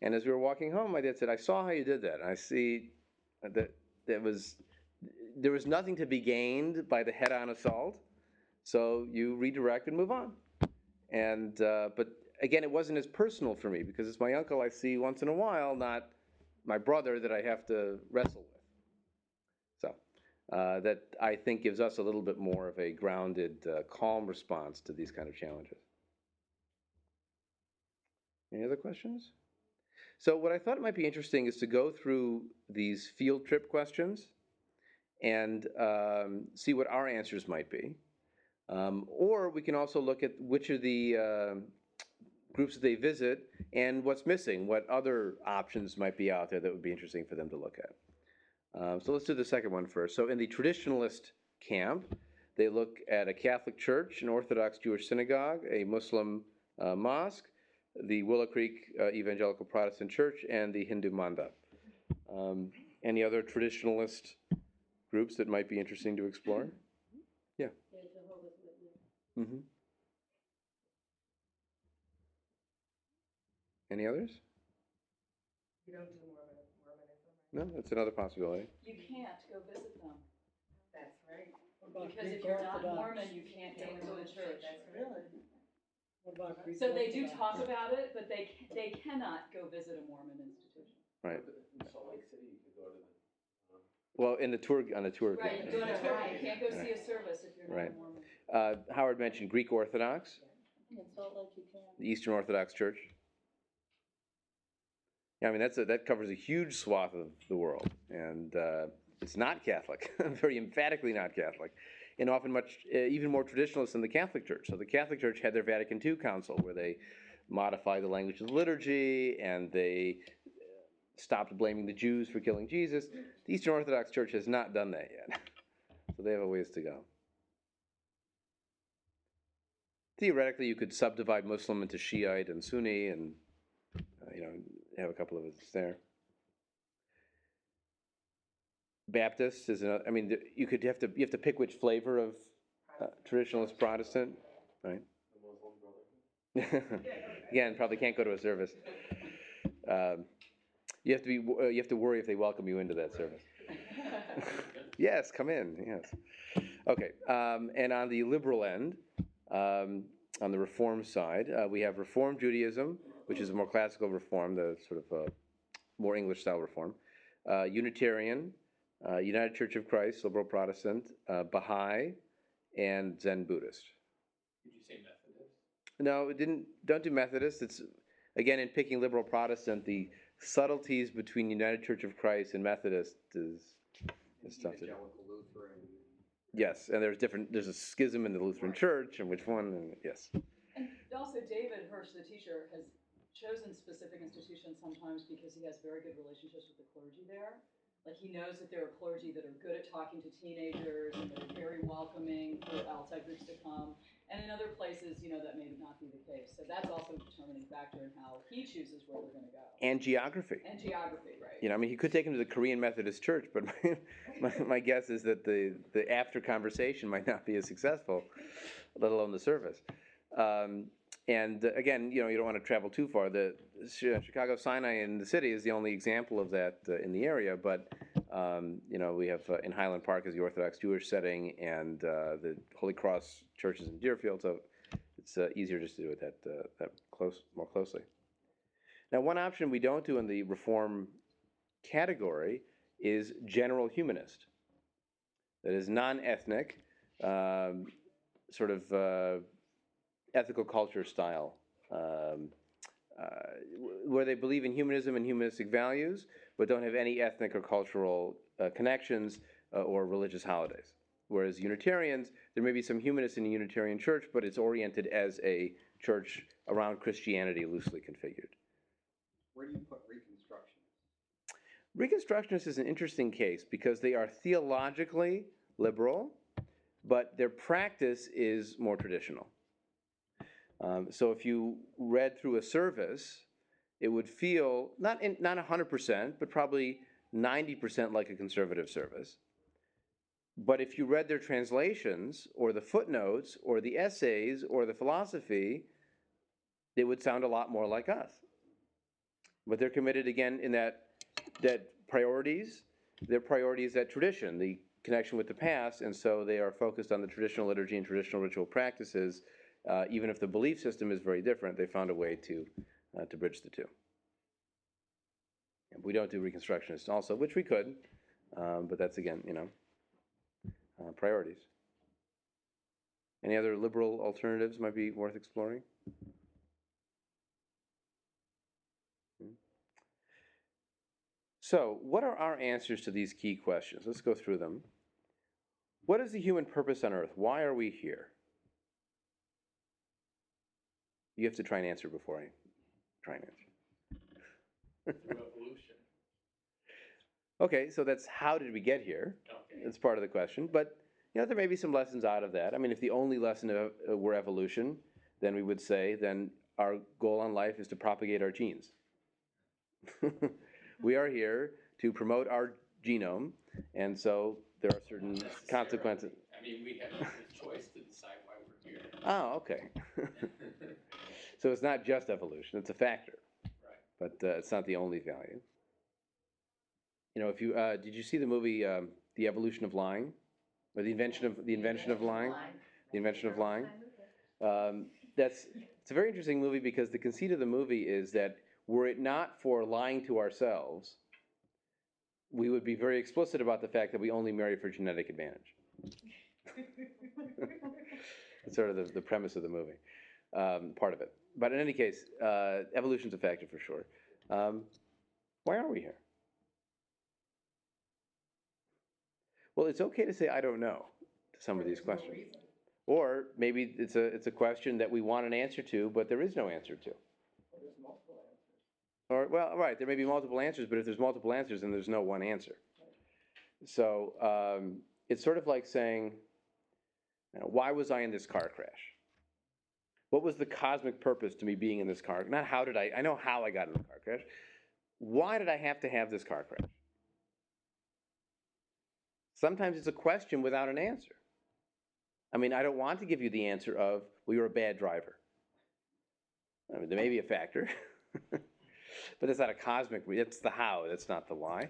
And as we were walking home, my dad said, I saw how you did that. And I see that that was there was nothing to be gained by the head-on assault, so you redirect and move on. And uh, but again, it wasn't as personal for me because it's my uncle I see once in a while, not my brother that I have to wrestle with. So uh, that I think gives us a little bit more of a grounded, uh, calm response to these kind of challenges. Any other questions? So what I thought might be interesting is to go through these field trip questions and um, see what our answers might be. Um, or we can also look at which of the uh, groups that they visit and what's missing, what other options might be out there that would be interesting for them to look at. Um, so let's do the second one first. So in the traditionalist camp, they look at a Catholic church, an Orthodox Jewish synagogue, a Muslim uh, mosque, the Willow Creek uh, Evangelical Protestant Church, and the Hindu Mandap. Um, any other traditionalist groups that might be interesting to explore? The Jehovah's Witness. hmm Any others? You don't do Mormon, Mormonism. No, that's another possibility. You can't go visit them, That's right. because if you're not Mormon, you can't go into the church. That's really. What about Greek So they do Orthodox? talk about it, but they, ca- they cannot go visit a Mormon institution. Right. In Salt Lake City, you could go to the, um, Well, in the tour on a tour. Right, you go on a you can't go see a service if you're not Right. a Mormon. Uh, Howard mentioned Greek Orthodox, In Salt Lake you can. the Eastern Orthodox Church. Yeah, I mean that's a, that covers a huge swath of the world, and uh, it's not Catholic, very emphatically not Catholic, and often much uh, even more traditionalist than the Catholic Church. So the Catholic Church had their Vatican II Council where they modified the language of the liturgy and they uh, stopped blaming the Jews for killing Jesus. The Eastern Orthodox Church has not done that yet, so they have a ways to go. Theoretically, you could subdivide Muslim into Shiite and Sunni, and uh, you know have a couple of us there. Baptist is another. I mean, you could have to you have to pick which flavor of uh, traditionalist Protestant, right? Again, probably can't go to a service. Um, you have to be. uh, You have to worry if they welcome you into that service. yes, come in. Yes. Okay. Um, and on the liberal end, um, on the Reform side, uh, we have Reform Judaism, which is a more classical Reform, the sort of uh, more English style Reform. Uh, Unitarian, uh, United Church of Christ, liberal Protestant, uh, Baha'i, and Zen Buddhist. Did you say Methodist? No, it didn't. Don't do Methodist. It's again in picking liberal Protestant. The subtleties between United Church of Christ and Methodist is is tough to do. Yes, and there's different. There's a schism in the Lutheran Church, and which one? And yes, And also David Hirsch, the teacher, has chosen specific institutions sometimes because he has very good relationships with the clergy there. Like he knows that there are clergy that are good at talking to teenagers and they're very welcoming for outside groups to come. And in other places, you know, that may not be the case. So that's also a determining factor in how he chooses where they're going to go. and geography. And geography, right? You know, I mean, he could take him to the Korean Methodist Church, but my, my, my guess is that the, the after conversation might not be as successful, let alone the service. Um, and uh, again, you know, you don't want to travel too far. The Chicago Sinai in the city is the only example of that uh, in the area, but um, you know, we have uh, in Highland Park is the Orthodox Jewish setting, and uh, the Holy Cross churches in Deerfield, so it's uh, easier just to do it that uh, that close more closely. Now, one option we don't do in the Reform category is general humanist. That is non-ethnic, um, sort of uh, ethical culture style, um, uh, where they believe in humanism and humanistic values, but don't have any ethnic or cultural uh, connections uh, or religious holidays. Whereas Unitarians, there may be some humanists in the Unitarian church, but it's oriented as a church around Christianity, loosely configured. Where do you put Reconstructionists? Reconstructionists is an interesting case because they are theologically liberal, but their practice is more traditional. Um, so if you read through a service, it would feel not in, not 100%, but probably 90% like a conservative service. But if you read their translations or the footnotes or the essays or the philosophy, it would sound a lot more like us. But they're committed again in that that priorities, their priority is that tradition, the connection with the past, and so they are focused on the traditional liturgy and traditional ritual practices. Uh, even if the belief system is very different, they found a way to, uh, to bridge the two. And we don't do Reconstructionists also, which we could, um, but that's again, you know, uh, priorities. Any other liberal alternatives might be worth exploring? Hmm. So, what are our answers to these key questions? Let's go through them. What is the human purpose on earth? Why are we here? You have to try and answer before I try and answer. Through. Okay, so that's how did we get here? Okay. That's part of the question. But you know, there may be some lessons out of that. I mean, if the only lesson of, uh, were evolution, then we would say then our goal on life is to propagate our genes. we are here to promote our genome, and so there are certain consequences. I mean, we have the choice to decide why we're here. Oh, okay. so it's not just evolution; it's a factor. Right. but uh, it's not the only value. You know, if you uh, did you see the movie um, The Evolution of Lying, or the invention of the invention of lying, the invention of lying? Um, that's it's a very interesting movie because the conceit of the movie is that were it not for lying to ourselves, we would be very explicit about the fact that we only marry for genetic advantage. That's sort of the, the premise of the movie, um, part of it. But in any case, uh, evolution's a factor for sure. Um, why are we here? Well, it's okay to say I don't know to some of these questions. Or maybe it's a it's a question that we want an answer to, but there is no answer to. Or there's multiple answers. Or well, right, there may be multiple answers, but if there's multiple answers, then there's no one answer. So um, it's sort of like saying, you know, why was I in this car crash? What was the cosmic purpose to me being in this car? Not how did I, I know how I got in the car crash. Why did I have to have this car crash? Sometimes it's a question without an answer. I mean, I don't want to give you the answer of, well, you're a bad driver. I mean, there may be a factor, but that's not a cosmic, that's the how, that's not the why.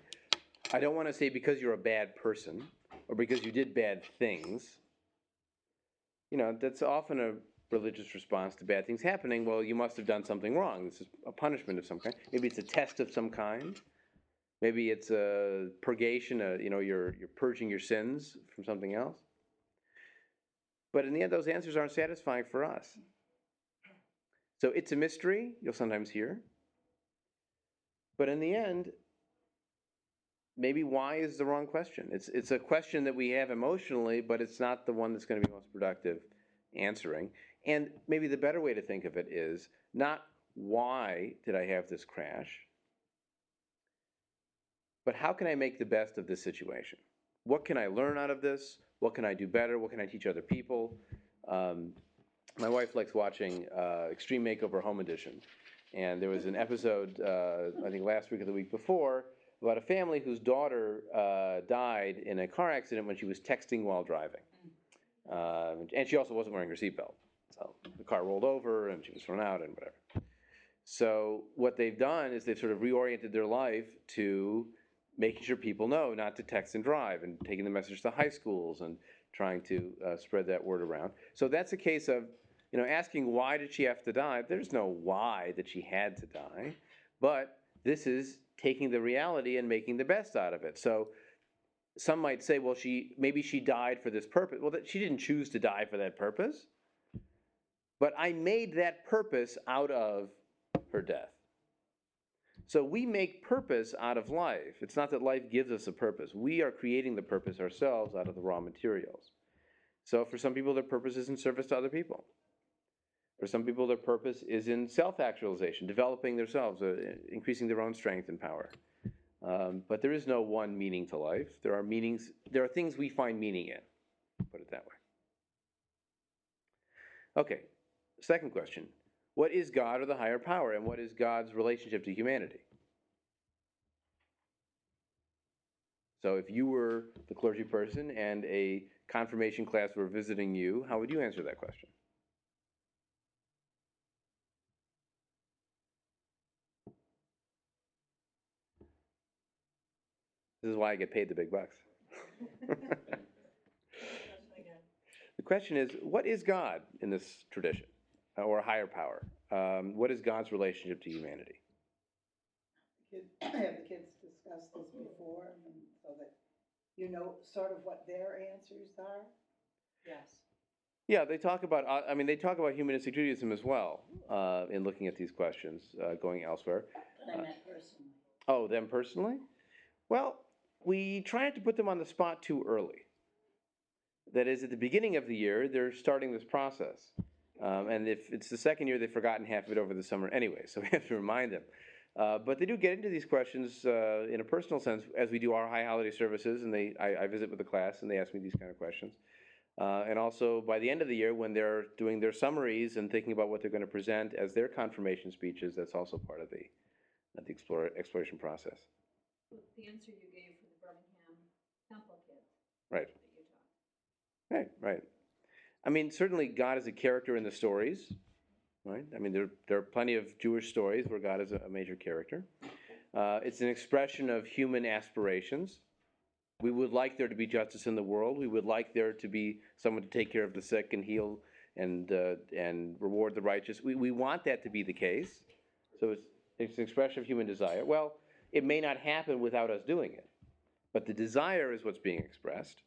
I don't want to say because you're a bad person or because you did bad things. You know, that's often a religious response to bad things happening. Well, you must have done something wrong. This is a punishment of some kind. Maybe it's a test of some kind. Maybe it's a purgation. A, you know, you're you're purging your sins from something else. But in the end, those answers aren't satisfying for us. So it's a mystery. You'll sometimes hear. But in the end, maybe why is the wrong question. It's it's a question that we have emotionally, but it's not the one that's going to be most productive answering. And maybe the better way to think of it is not why did I have this crash, but how can I make the best of this situation? What can I learn out of this? What can I do better? What can I teach other people? Um, my wife likes watching uh, Extreme Makeover Home Edition. And there was an episode, uh, I think last week or the week before, about a family whose daughter uh, died in a car accident when she was texting while driving. Um, and she also wasn't wearing her seatbelt. So the car rolled over and she was thrown out and whatever. So what they've done is they've sort of reoriented their life to making sure people know not to text and drive and taking the message to high schools and trying to uh, spread that word around. So that's a case of, you know, asking why did she have to die? There's no why that she had to die, but this is taking the reality and making the best out of it. So some might say, well, she maybe she died for this purpose. Well, that she didn't choose to die for that purpose. But I made that purpose out of her death. So we make purpose out of life. It's not that life gives us a purpose. We are creating the purpose ourselves out of the raw materials. So for some people, their purpose is in service to other people. For some people, their purpose is in self actualization, developing themselves, uh, increasing their own strength and power. Um, but there is no one meaning to life. There are meanings, there are things we find meaning in, put it that way. Okay, second question What is God or the higher power, and what is God's relationship to humanity? So, if you were the clergy person and a confirmation class were visiting you, how would you answer that question? This is why I get paid the big bucks. The question is, what is God in this tradition, or a higher power? Um, what is God's relationship to humanity? Kid- Have the kids discuss this before, so that you know sort of what their answers are? Yes. Yeah, they talk about. uh, I mean, they talk about humanistic Judaism as well uh, in looking at these questions, uh, going elsewhere. But I meant personally. Oh, them personally? Well, we tried to put them on the spot too early. That is, at the beginning of the year, they're starting this process. Um, and if it's the second year, they've forgotten half of it over the summer anyway, so we have to remind them. Uh, but they do get into these questions uh, in a personal sense as we do our high holiday services, and they, I, I visit with the class and they ask me these kind of questions. Uh, and also by the end of the year, when they're doing their summaries and thinking about what they're going to present as their confirmation speeches, that's also part of the, the explore, exploration process. The answer you gave for the Birmingham Temple kids Right. that you taught. Right, right. I mean, certainly God is a character in the stories, right? I mean, there, there are plenty of Jewish stories where God is a, major character. Uh, it's an expression of human aspirations. We would like there to be justice in the world. We would like there to be someone to take care of the sick and heal and, uh, and reward the righteous. We, we want that to be the case. So it's, it's an expression of human desire. Well, it may not happen without us doing it, but the desire is what's being expressed.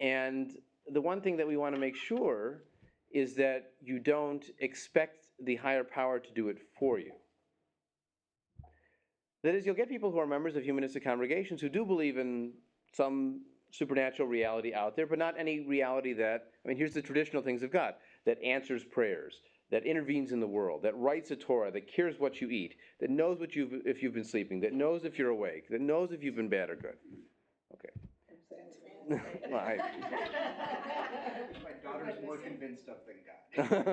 And the one thing that we want to make sure is that you don't expect the higher power to do it for you. That is, you'll get people who are members of humanistic congregations who do believe in some supernatural reality out there, but not any reality that, I mean, here's the traditional things of God that answers prayers, that intervenes in the world, that writes a Torah, that cures what you eat, that knows what you've, if you've been sleeping, that knows if you're awake, that knows if you've been bad or good. My daughter's more convinced of than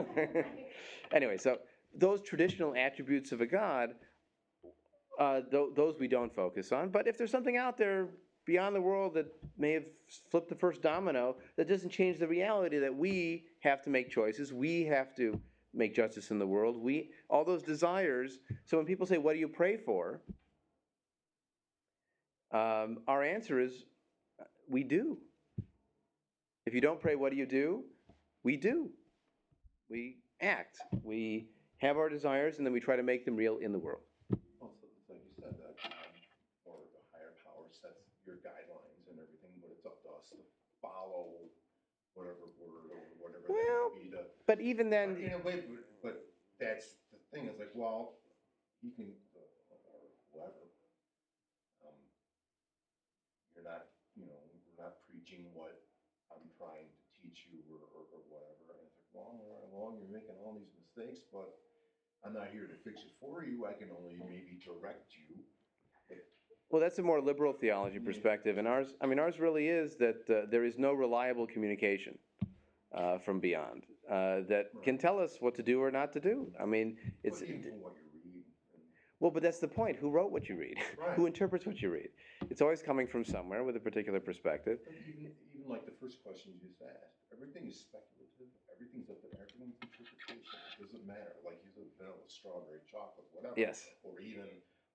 God. anyway, so those traditional attributes of a God, uh, th- those we don't focus on. But if there's something out there beyond the world that may have flipped the first domino, that doesn't change the reality that we have to make choices. We have to make justice in the world. We all those desires. So when people say, "What do you pray for?" Um, our answer is, we do. If you don't pray, what do you do? We do. We act. We have our desires, and then we try to make them real in the world. Also, like you said, that God or the higher power sets your guidelines and everything, but it's up to us to follow whatever word or whatever Well, that be to. But even then, you know, but, but that's the thing, it's like, well, you can, uh, or whoever, um, you're not, you know, we're not preaching what I'm trying to teach you or, or, or whatever, and it's like, well, all right, well, you're making all these mistakes, but I'm not here to fix it for you, I can only maybe direct you. well, that's a more liberal theology perspective, and ours. I mean, ours really is that uh, there is no reliable communication uh, from beyond uh, that can tell us what to do or not to do. I mean, it's But even from what you read, and- well, but that's the point. Who wrote what you read? Right. Who interprets what you read? It's always coming from somewhere with a particular perspective. Even like the first question you just asked, everything is speculative, everything's up to everyone's interpretation, it doesn't matter, like you said, vanilla, strawberry, chocolate, whatever. Yes. Or even,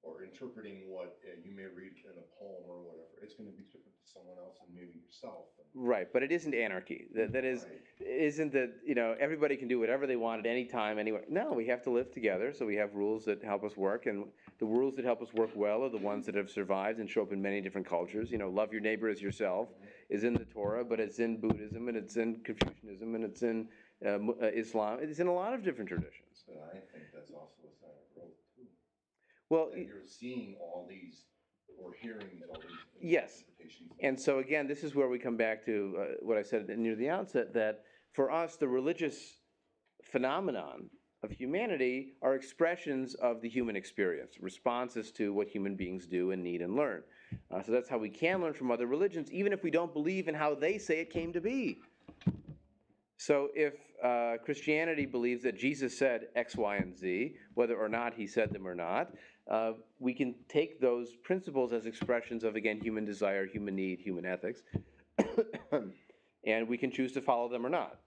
or interpreting what uh, you may read in a poem or whatever, it's gonna be different to someone else and maybe yourself. Right, but it isn't anarchy. That, that is, Right. isn't that you know everybody can do whatever they want at any time, anywhere. No, we have to live together, so we have rules that help us work, and the rules that help us work well are the ones that have survived and show up in many different cultures. You know, love your neighbor as yourself is in the Torah, but it's in Buddhism and it's in Confucianism and it's in uh, uh, Islam. It's in a lot of different traditions I think that's also a sign of growth too, Well, that you're seeing all these, or hearing all these. Yes. interpretations. And so again, this is where we come back to uh, what I said near the outset that for us, the religious phenomenon of humanity are expressions of the human experience, responses to what human beings do and need and learn. Uh, so that's how we can learn from other religions, even if we don't believe in how they say it came to be. So if uh, Christianity believes that Jesus said X, Y, and Z, whether or not he said them or not, uh, we can take those principles as expressions of, again, human desire, human need, human ethics, and we can choose to follow them or not.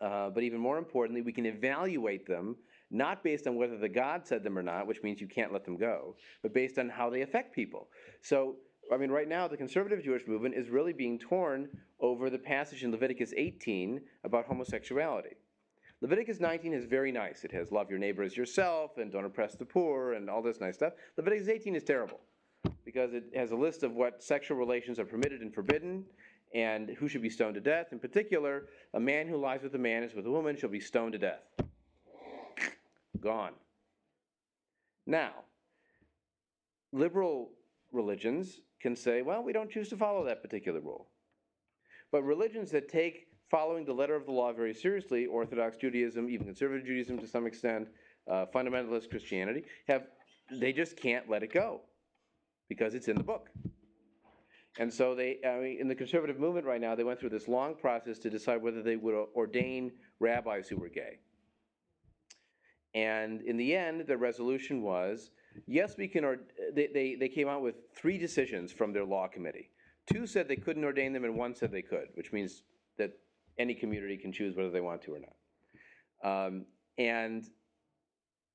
Uh, but even more importantly, we can evaluate them not based on whether the God said them or not, which means you can't let them go, but based on how they affect people. So I mean, right now, the conservative Jewish movement is really being torn over the passage in Leviticus 18 about homosexuality. Leviticus 19 is very nice. It has love your neighbor as yourself and don't oppress the poor and all this nice stuff. Leviticus 18 is terrible because it has a list of what sexual relations are permitted and forbidden and who should be stoned to death. In particular, a man who lies with a man is with a woman shall be stoned to death. Gone. Now, liberal religions can say, well, we don't choose to follow that particular rule. But religions that take following the letter of the law very seriously, Orthodox Judaism, even conservative Judaism to some extent, uh, fundamentalist Christianity, have they just can't let it go because it's in the book. And so they, I mean, in the conservative movement right now, they went through this long process to decide whether they would ordain rabbis who were gay. And in the end, the resolution was yes, we can. Or, they, they, they came out with three decisions from their law committee. Two said they couldn't ordain them, and one said they could, which means that any community can choose whether they want to or not. Um, and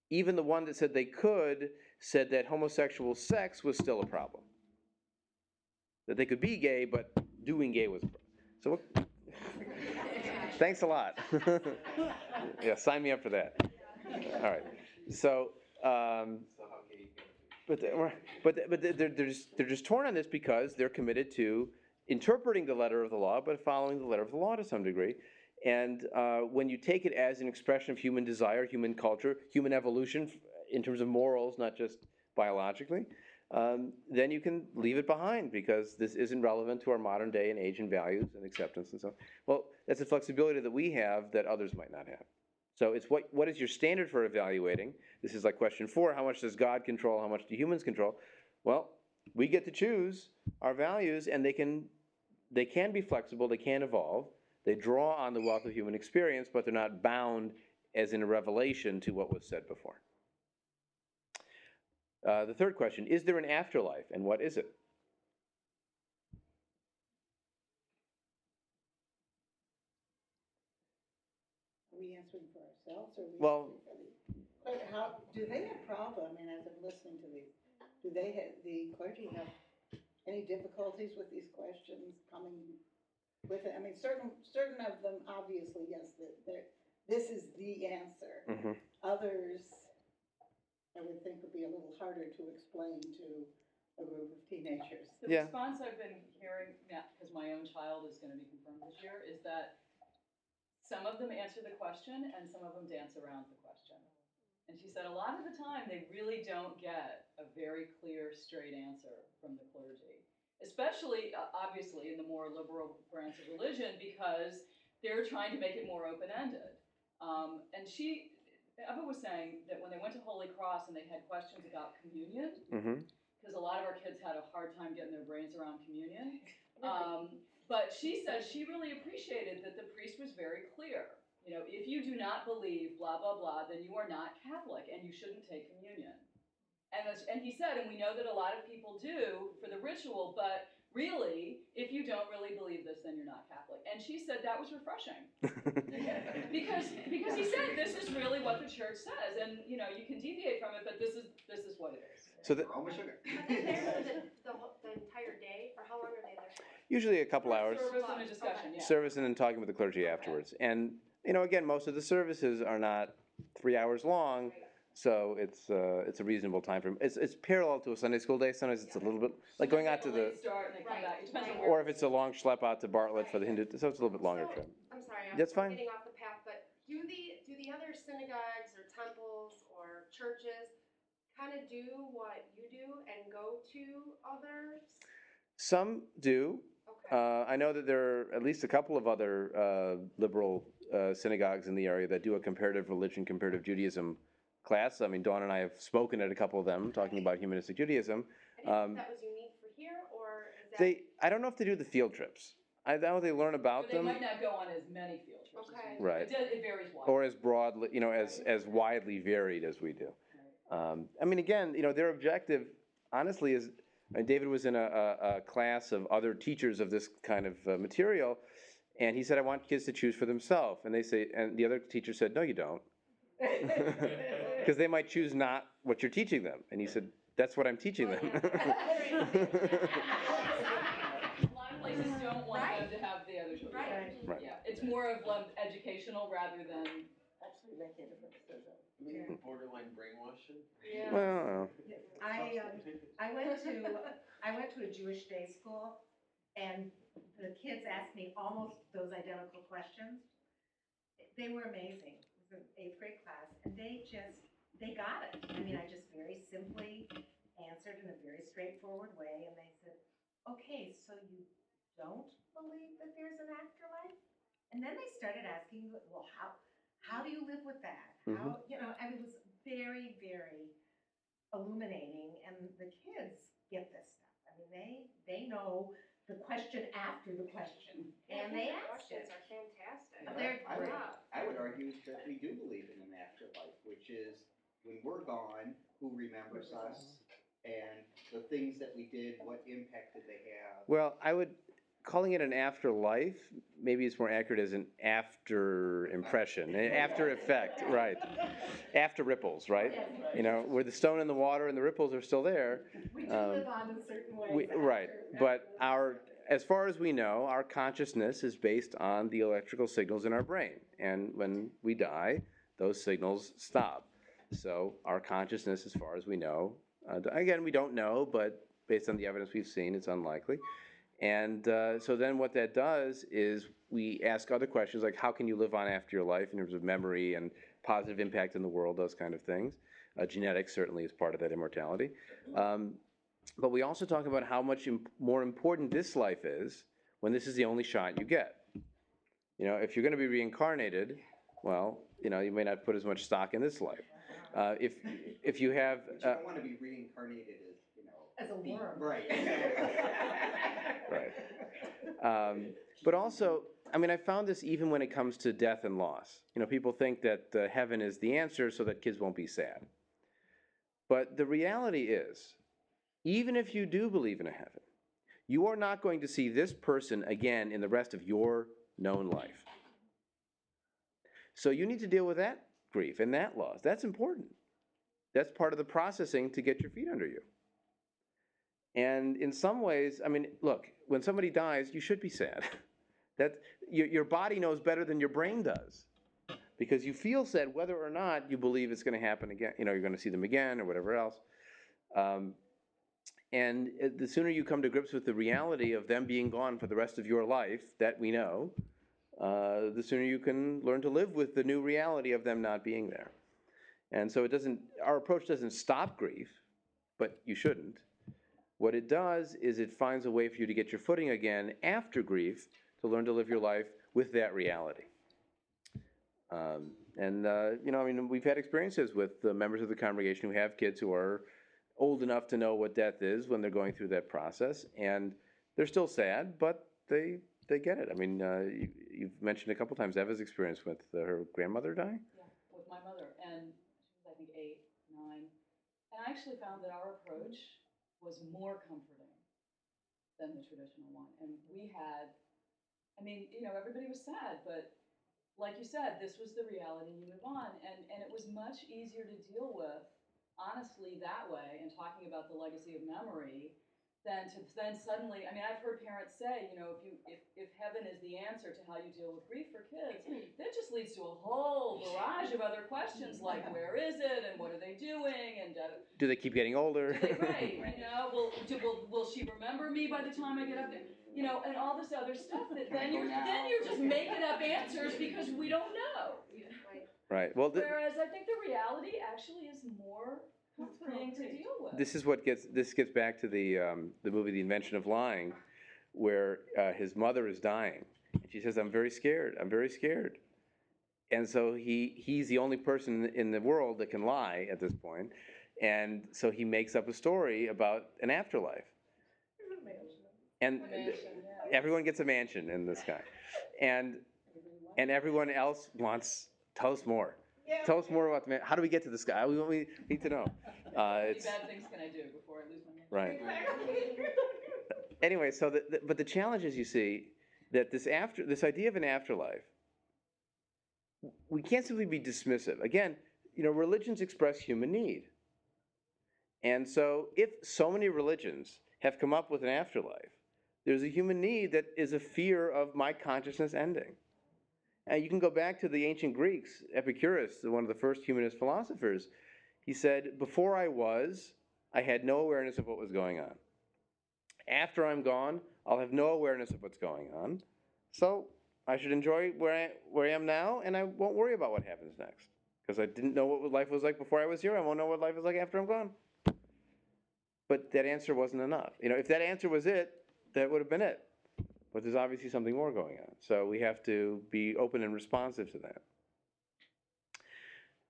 even the one that said they could said that homosexual sex was still a problem. That they could be gay, but doing gay was a problem. So, thanks a lot. yeah, sign me up for that. All right. So, um, but but but they're, they're just they're just torn on this because they're committed to interpreting the letter of the law, but following the letter of the law to some degree. And uh, when you take it as an expression of human desire, human culture, human evolution in terms of morals, not just biologically, um, then you can leave it behind because this isn't relevant to our modern day and age and values and acceptance and so on. Well, that's a flexibility that we have that others might not have. So it's what, what is your standard for evaluating? This is like question four how much does God control? How much do humans control? Well, we get to choose our values and they can, they can be flexible, they can evolve. They draw on the wealth of human experience, but they're not bound as in a revelation to what was said before. Uh, the third question Is there an afterlife, and what is it? Are we answering for ourselves or? are we Well- for the- But how, do they have problem, and as I'm listening to these, do they have, the clergy have any difficulties with these questions coming with it? I mean, certain, certain of them, obviously, yes, that they're, this is the answer. Mhm. Others, I would think would be a little harder to explain to a group of teenagers. The Yeah. response I've been hearing, because my own child is gonna be confirmed this year, is that some of them answer the question and some of them dance around the question. And she said a lot of the time, they really don't get a very clear, straight answer from the clergy. Especially, uh, obviously, in the more liberal branch of religion, because they're trying to make it more open-ended. Um, and she, Eva was saying that when they went to Holy Cross and they had questions about communion, Mhm. because a lot of our kids had a hard time getting their brains around communion. Um, but she says she really appreciated that the priest was very clear. You know, if you do not believe blah blah blah, then you are not Catholic and you shouldn't take communion. And that's, and he said, and we know that a lot of people do for the ritual, but really, if you don't really believe this, then you're not Catholic. And she said that was refreshing because because he said this is really what the church says, and you know you can deviate from it, but this is this is what it is. so the, Are they there for the, the, whole- the entire day, or how long are they there? usually a couple hours. Service and a discussion, yeah. service and then talking with the clergy afterwards. And, you know, again, most of the services are not three hours long, so it's, uh, it's a reasonable time frame. It's, it's parallel to a Sunday school day, sometimes it's a little bit, like going out to the, start and they come back, it depends on where. or if it's a long schlep out to Bartlett for the Hindu, so it's a little bit longer So, trip. I'm sorry, I'm That's fine. getting off the path, but do the, do the other synagogues or temples or churches kind of do what you do and go to others? Some do. Okay, Uh, I know that there are at least a couple of other uh, liberal uh, synagogues in the area that do a comparative religion, comparative Judaism class. I mean, Dawn and I have spoken at a couple of them talking about humanistic Judaism. and you um, think that was unique for here, or is that? They, I don't know if they do the field trips. I know they learn about But they them. might not go on as many field trips. Okay. Right. It does, it varies widely. or as broadly, you know, as, as widely varied as we do. Um, I mean, again, you know, their objective, honestly, is, and David was in a, a, a class of other teachers of this kind of uh, material, and he said, I want kids to choose for themselves. And they say, and the other teacher said, no, you don't. Because they might choose not what you're teaching them. And he said, That's what I'm teaching them. A lot of places don't want them to have the other choice. Right. Right. Yeah, it's more of um, educational rather than, Actually making a difference. Borderline brainwashing? Yeah. well, I, um, I went to, I went to a Jewish day school, and the kids asked me almost those identical questions. They were amazing. It was an eighth grade class, and they just, they got it. I mean, I just very simply answered in a very straightforward way, and they said, okay, so you don't believe that there's an afterlife? And then they started asking, well, how, how do you live with that? Mm-hmm. How, you know, and it was very, very illuminating, and the kids get this stuff. I mean, they, they know the question after the question, and they ask Questions it. are fantastic. They're I would, Yeah. I would argue that we do believe in an afterlife, which is when we're gone, who remembers us? And the things that we did, what impact did they have? well, I would, calling it an afterlife, maybe it's more accurate as an after impression, an after effect, right? After ripples, right? You know, where the stone and the water and the ripples are still there. We do Um, live on in certain ways. We, right, after- but our, as far as we know, our consciousness is based on the electrical signals in our brain. And when we die, those signals stop. So our consciousness, as far as we know, uh, again, we don't know, but based on the evidence we've seen, it's unlikely. And uh, so then what that does is we ask other questions like how can you live on after your life in terms of memory and positive impact in the world, those kind of things. Uh, genetics certainly is part of that immortality. Um, but we also talk about how much imp- more important this life is when this is the only shot you get. You know, if you're going to be reincarnated, well, you know, you may not put as much stock in this life. Uh, if if you have, But you uh, don't wanna be reincarnated as. As a be- worm. Right. right. Um, but also, I mean, I found this even when it comes to death and loss. You know, people think that uh, heaven is the answer so that kids won't be sad. But the reality is, even if you do believe in a heaven, you are not going to see this person again in the rest of your known life. So you need to deal with that grief and that loss. That's important. That's part of the processing to get your feet under you. And in some ways, I mean, look, when somebody dies, you should be sad. that your, your body knows better than your brain does. Because you feel sad whether or not you believe it's going to happen again, you know, you're going to see them again or whatever else. Um, and uh, the sooner you come to grips with the reality of them being gone for the rest of your life, that we know, uh, the sooner you can learn to live with the new reality of them not being there. And so it doesn't, our approach doesn't stop grief, but you shouldn't. What it does is it finds a way for you to get your footing again after grief to learn to live your life with that reality. Um, and, uh, you know, I mean, we've had experiences with the members of the congregation who have kids who are old enough to know what death is when they're going through that process. And they're still sad, but they, they get it. I mean, uh, you, you've mentioned a couple times Eva's experience with uh, her grandmother dying. yeah, with my mother, and she was, I think, eight, nine. And I actually found that our approach was more comforting than the traditional one. And we had, I mean, you know, everybody was sad, but like you said, this was the reality, you move on. And, and it was much easier to deal with, honestly, that way, and talking about the legacy of memory, than to then suddenly, I mean, I've heard parents say, you know, if you if, if heaven is the answer to how you deal with grief for kids, that just leads to a whole barrage of other questions like where is it and what are they doing and uh, Do they keep getting older? do they, right, you know, will, do, will, will she remember me by the time I get up there? You know, and all this other stuff that then you're, then you're just making up answers because we don't know. right. Well, th- Whereas I think the reality actually is more comforting to deal with. this is what gets this gets back to the um, the movie The Invention of Lying, where uh, his mother is dying, and she says, "I'm very scared. I'm very scared." And so he he's the only person in the world that can lie at this point, and so he makes up a story about an afterlife. And Mansion, yeah. everyone gets a mansion in the sky, and and everyone else wants tell us more. Tell us more about the man. How do we get to the sky? We, we need to know. Uh, How many it's bad things can I do before I lose my mansion? right. Anyway, so the, the, but the challenge is, you see, that this after this idea of an afterlife, we can't simply be dismissive. Again, you know, religions express human need, And so, if so many religions have come up with an afterlife, there's a human need that is a fear of my consciousness ending. And you can go back to the ancient Greeks, Epicurus, one of the first humanist philosophers. He said, Before I was, I had no awareness of what was going on. After I'm gone, I'll have no awareness of what's going on. So I should enjoy where I, where I am now, and I won't worry about what happens next. Because I didn't know what life was like before I was here, I won't know what life is like after I'm gone. But that answer wasn't enough. You know, if that answer was it, that would have been it. But there's obviously something more going on. So we have to be open and responsive to that.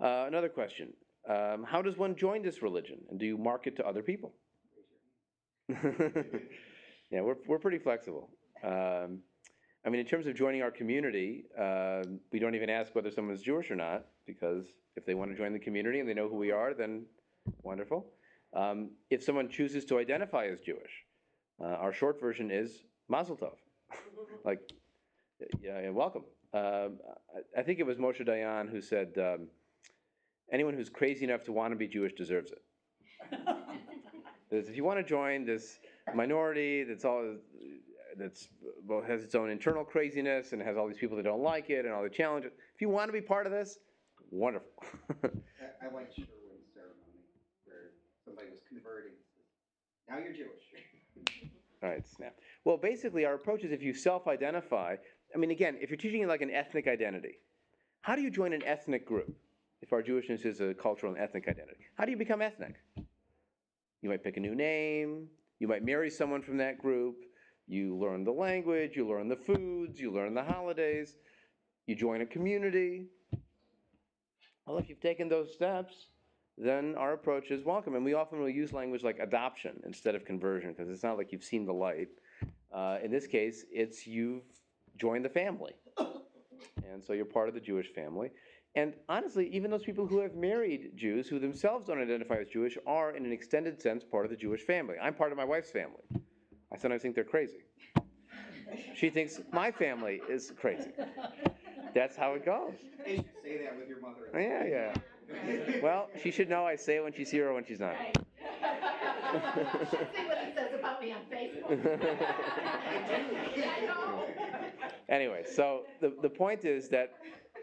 Uh, another question um, How does one join this religion? And do you market to other people? yeah, we're, we're pretty flexible. Um, I mean, in terms of joining our community, uh, we don't even ask whether someone's Jewish or not, because if they want to join the community and they know who we are, then wonderful. Um, if someone chooses to identify as Jewish, uh, our short version is Mazel Tov. like, yeah, yeah welcome. Um, I, I, think it was Moshe Dayan who said, um, anyone who's crazy enough to want to be Jewish deserves it. if you want to join this minority that's all that's well, has its own internal craziness and has all these people that don't like it and all the challenges. If you want to be part of this, wonderful. I, I like Sherwin's ceremony where somebody was converting. Now you're Jewish. all right, snap. Well, basically, our approach is if you self-identify. I mean, again, if you're teaching like an ethnic identity, how do you join an ethnic group? If our Jewishness is a cultural and ethnic identity, how do you become ethnic? You might pick a new name. You might marry someone from that group. You learn the language, you learn the foods, you learn the holidays, you join a community. Well, if you've taken those steps, then our approach is welcome. And we often will use language like adoption instead of conversion because it's not like you've seen the light. Uh, in this case, it's you've joined the family. And so you're part of the Jewish family. And honestly, even those people who have married Jews who themselves don't identify as Jewish are, in an extended sense, part of the Jewish family. I'm part of my wife's family. I sometimes think they're crazy. She thinks my family is crazy. That's how it goes. You should say that with your mother. Yeah, yeah. Well, she should know I say it when she's here or when she's not. Right. Me on Facebook. I know. Anyway, so the, the point is that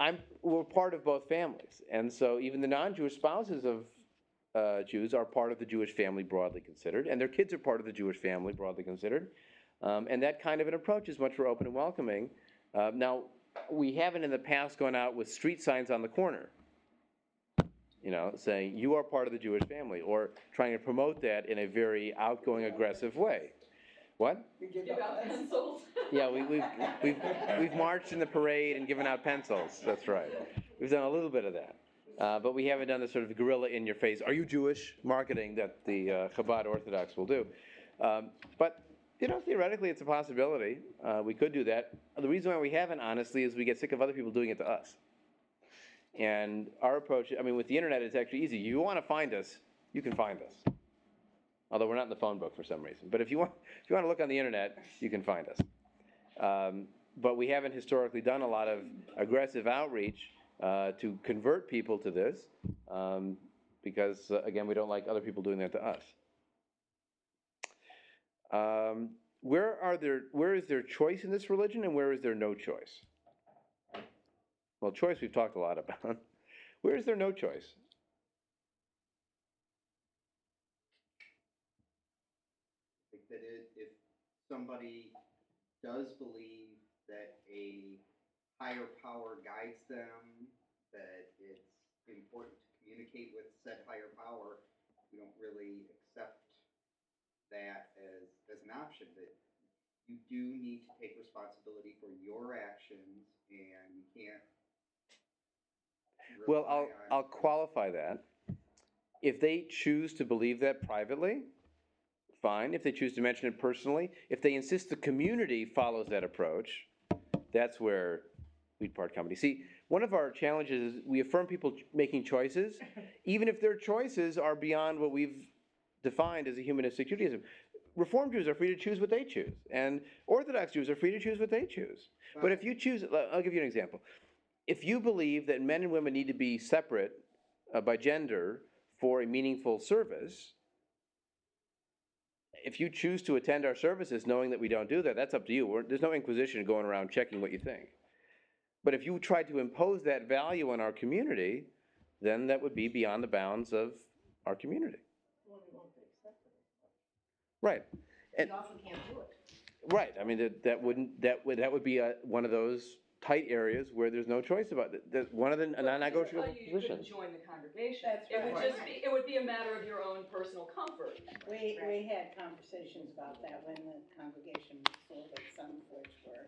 I'm, we're part of both families. And so even the non Jewish spouses of uh, Jews are part of the Jewish family broadly considered, and their kids are part of the Jewish family broadly considered. Um, and that kind of an approach is much more open and welcoming. Uh, now, we haven't in the past gone out with street signs on the corner, you know, saying you are part of the Jewish family, or trying to promote that in a very outgoing, aggressive way. What? We Give out pencils. Yeah, we, we've, we've, we've marched in the parade and given out pencils. That's right. We've done a little bit of that. Uh, but we haven't done the sort of guerrilla in your face, are you Jewish marketing that the uh, Chabad Orthodox will do. Um, but, you know, theoretically it's a possibility. Uh, we could do that. The reason why we haven't, honestly, is we get sick of other people doing it to us. And our approach, I mean, with the internet, it's actually easy. You want to find us, you can find us. Although we're not in the phone book for some reason. But if you want, if you want to look on the internet, you can find us. Um, but we haven't historically done a lot of aggressive outreach uh, to convert people to this, um, because uh, again, we don't like other people doing that to us. Um, where are there? Where is there choice in this religion, and where is there no choice? Well, choice we've talked a lot about. where is there no choice? I think that it, if somebody does believe that a higher power guides them, that it's important to communicate with said higher power, we don't really accept that as, as an option, that you do need to take responsibility for your actions and you can't. Well, I'll, I'll qualify that. If they choose to believe that privately, fine. If they choose to mention it personally, if they insist the community follows that approach, that's where we'd part company. See, one of our challenges is we affirm people ch- making choices, even if their choices are beyond what we've defined as a humanistic Judaism. Reform Jews are free to choose what they choose, and Orthodox Jews are free to choose what they choose. But if you choose, I'll give you an example. If you believe that men and women need to be separate uh, by gender for a meaningful service, if you choose to attend our services knowing that we don't do that, that's up to you. We're, there's no inquisition going around checking what you think. But if you tried to impose that value on our community, then that would be beyond the bounds of our community. Right. And, You also can't do it. right, I mean, that, that wouldn't, that would, that would be a, one of those tight areas where there's no choice about it. That, one of the But non-negotiable doesn't you you couldn't positions. join the congregation. That's It would right. just be, it would be a matter of your own personal comfort. We, we had conversations about that when the congregation was folded, some of which were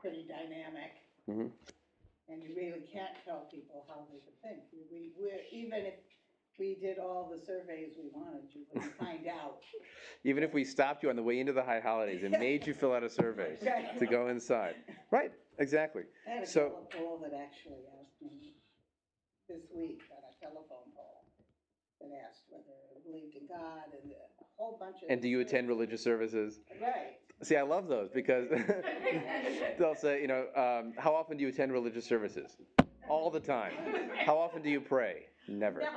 pretty dynamic. Mhm. And you really can't tell people how they should think. We, we, even if we did all the surveys we wanted, you wouldn't find out. Even if we stopped you on the way into the high holidays and made you fill out a survey Right. to go inside. Right, exactly. I had a So- fellow poll that actually asked me this week on a telephone poll that asked whether I believed in God and a whole bunch of. And do you attend religious services? Right. See, I love those because they'll say, you know, um, how often do you attend religious services? All the time. How often do you pray? Never.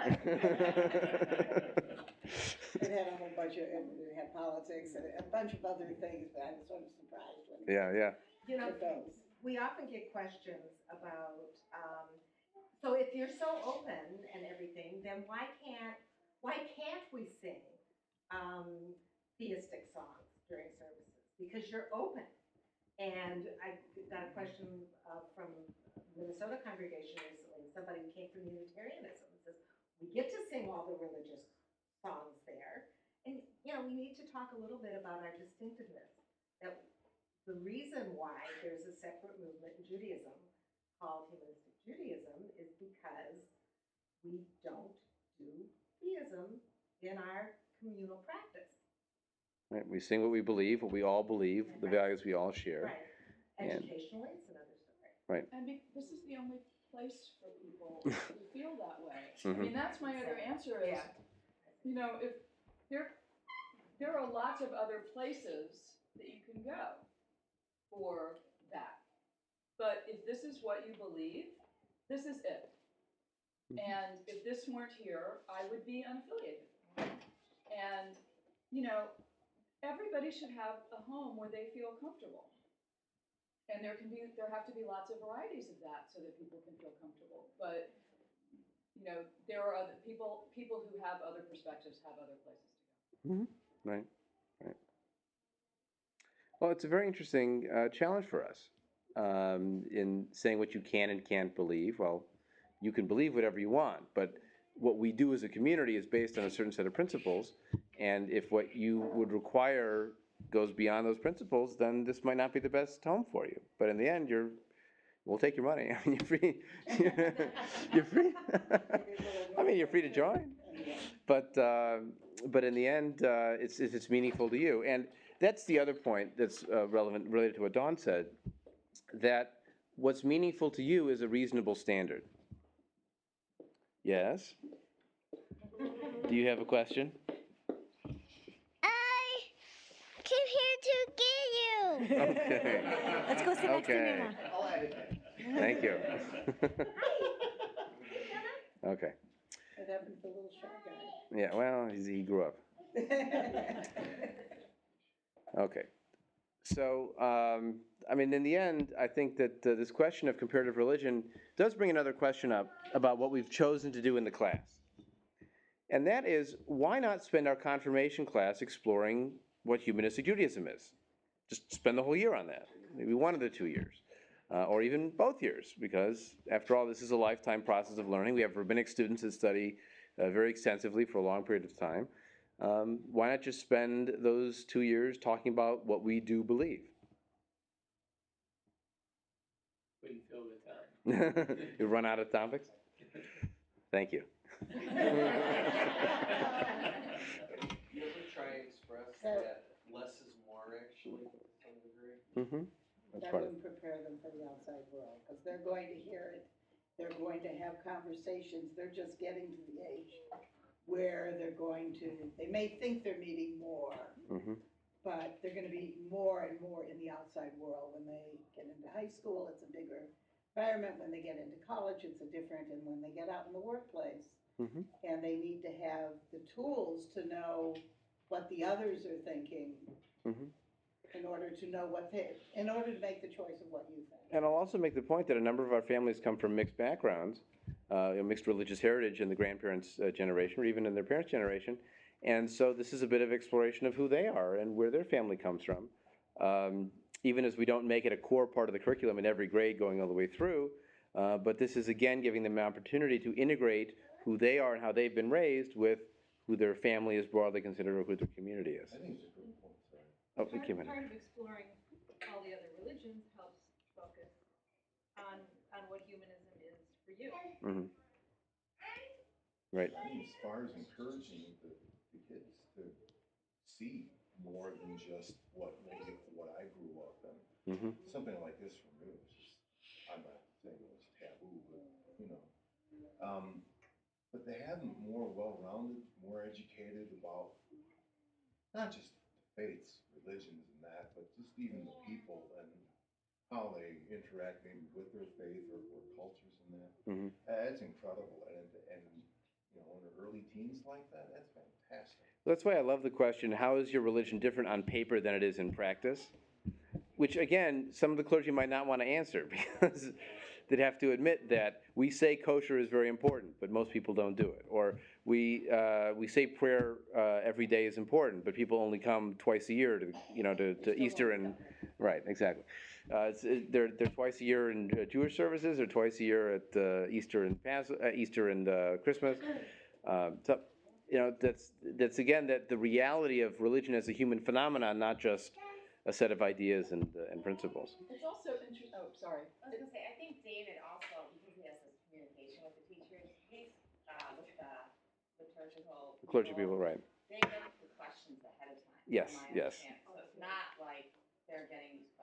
It had a whole bunch of, it had politics and a bunch of other things, but I was sort of surprised when. yeah, yeah. You know, those. We often get questions about, um, so if you're so open and everything, then why can't, why can't we sing, um, theistic songs during services? Because you're open. And I got a question, uh, from Minnesota congregation recently, somebody who came from Unitarianism, and says, we get to sing all the religious songs there. And, you know, we need to talk a little bit about our distinctiveness. That the reason why there's a separate movement in Judaism called humanistic Judaism is because we don't do theism in our communal practice. Right, We sing what we believe, what we all believe, the values we all share. Right. And- Educationally, it's another story. Right. And be, this is the only place for people who feel that way. I Mhm. mean, that's my other answer is, Yeah. you know, if there, there are lots of other places that you can go for that. But if this is what you believe, this is it. Mhm. And if this weren't here, I would be unaffiliated. And, you know, everybody should have a home where they feel comfortable. And there can be, there have to be lots of varieties of that so that people can feel comfortable. But, you know, there are other people, people who have other perspectives have other places to go. Right, right. Well, it's a very interesting uh, challenge for us um, in saying what you can and can't believe. Well, you can believe whatever you want, but what we do as a community is based on a certain set of principles. And if what you would require goes beyond those principles, then this might not be the best home for you. But in the end, you're, we'll take your money. I mean, you're free. you're free. I mean, you're free to join but uh, but in the end, uh, it's it's it's meaningful to you, and that's the other point that's uh, relevant related to what Dawn said. That what's meaningful to you is a reasonable standard. Yes. Do you have a question? I came here to get you. Okay. Let's go sit next to Okay. Nana. I'll edit that. Thank you. okay. What happened to the little shy guy? Yeah. Well, he's, he grew up. Okay. So, um, I mean, in the end, I think that uh, this question of comparative religion does bring another question up about what we've chosen to do in the class. And that is, why not spend our confirmation class exploring what humanistic Judaism is? Just spend the whole year on that, maybe one of the two years, uh, or even both years, because after all, this is a lifetime process of learning. We have rabbinic students that study uh, very extensively for a long period of time. Um, why not just spend those two years talking about what we do believe? Wouldn't fill the time. you run out of topics? Thank you. You ever try and express So- that less is more actually, to some degree? hmm That's That wouldn't prepare them for the outside world, because they're going to hear it, they're going to have conversations, they're just getting to the age where they're going to, they may think they're meeting more, hmm but they're gonna be more and more in the outside world. When they get into high school, it's a bigger environment, when they get into college, it's a different, and when they get out in the workplace, hmm and they need to have the tools to know what the others are thinking Mhm. in order to know what they, in order to make the choice of what you think. And I'll also make the point that a number of our families come from mixed backgrounds, uh, you know, mixed religious heritage in the grandparents' uh, generation, or even in their parents' generation. And so this is a bit of exploration of who they are and where their family comes from. Um, even as we don't make it a core part of the curriculum in every grade going all the way through, uh, but this is again giving them an opportunity to integrate who they are and how they've been raised with who their family is broadly considered or who their community is. I think it's a good point, sorry. Oh, Part, part of exploring all the other religions helps focus on, on what humanism is for you. Mhm. Right. I think as far as encouraging the, the kids to see more than just what maybe what I grew up in. Mhm. Something like this for me was just, I'm not saying it was taboo, but, you know. Um, but they have more well-rounded, more educated about not just faiths, religions and that, but just even the people and how they interact maybe with their faith or, or cultures and that. Mhm. That's incredible, and, and, you know, in the early teens like that, that's fantastic. That's why I love the question how is your religion different on paper than it is in practice? Which, again, some of the clergy might not want to answer because they'd have to admit that we say kosher is very important, but most people don't do it. Or we, uh, we say prayer uh, every day is important, but people only come twice a year to, you know, to, to Easter and, right, exactly. Uh, it's, it, they're, they're twice a year in uh, Jewish services or twice a year at uh, Easter and Pas- uh, Easter and uh, Christmas. Um, so, you know, that's, that's again, that the reality of religion as a human phenomenon, not just a set of ideas and, uh, and principles. It's also interesting, oh, sorry. I was gonna say, I think David also, because he has this communication with the teachers, he's, uh, with the liturgical. The clergy people, right. They get the questions ahead of time. Yes, yes. So it's not like they're getting these questions down.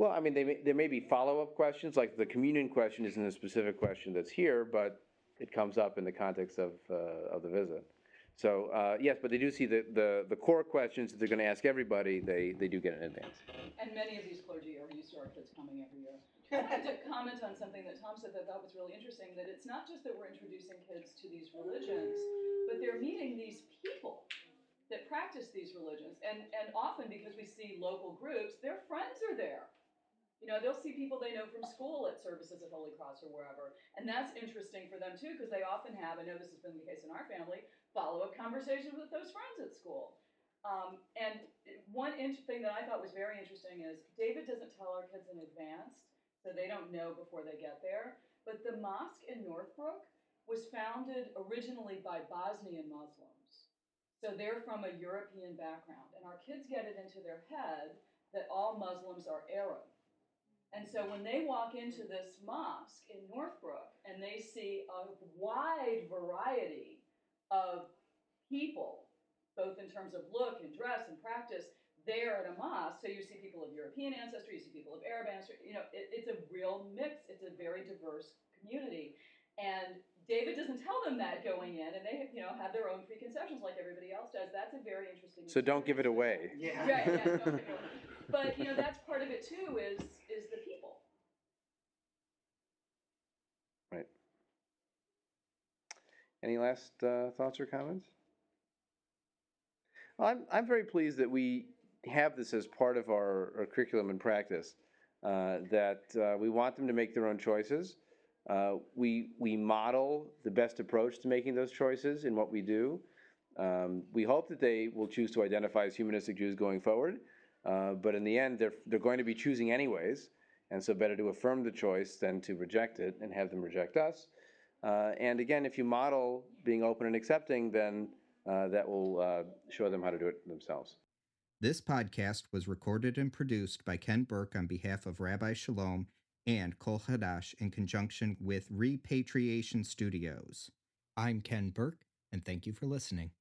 Well, I mean, they may, there may be follow-up questions, like the communion question isn't a specific question that's here, but it comes up in the context of, uh, of the visit. So, uh, yes, but they do see the, the, the core questions that they're gonna ask everybody, they, they do get in advance. And many of these clergy are used to our kids coming every year. I wanted to comment on something that Tom said that I thought was really interesting, that it's not just that we're introducing kids to these religions, but they're meeting these people that practice these religions. And, and often because we see local groups, their friends are there. You know, they'll see people they know from school at services at Holy Cross or wherever. And that's interesting for them too, because they often have, I know this has been the case in our family, follow-up conversations with those friends at school. Um, and one thing that I thought was very interesting is David doesn't tell our kids in advance, so they don't know before they get there. But the mosque in Northbrook was founded originally by Bosnian Muslims. So they're from a European background. And our kids get it into their head that all Muslims are Arab. And so when they walk into this mosque in Northbrook and they see a wide variety of people, both in terms of look and dress and practice, there at a mosque. So you see people of European ancestry, you see people of Arab ancestry. You know, it, it's a real mix. It's a very diverse community. And David doesn't tell them that going in, and they, you know, have their own preconceptions like everybody else does. That's a very interesting. So don't give it away. Yeah. Right, yeah, don't give it away. But you know, that's part of it too. Is is the people. Right. Any last uh, thoughts or comments? Well, I'm, I'm very pleased that we have this as part of our, our curriculum and practice. Uh, that uh, we want them to make their own choices. Uh, we, we model the best approach to making those choices in what we do. Um, we hope that they will choose to identify as humanistic Jews going forward, uh, but in the end, they're, they're going to be choosing anyways, and so better to affirm the choice than to reject it and have them reject us. Uh, and again, if you model being open and accepting, then uh, that will uh, show them how to do it themselves. This podcast was recorded and produced by Ken Burke on behalf of Rabbi Chalom and Kol Hadash in conjunction with Repatriation Studios. I'm Ken Burke, and thank you for listening.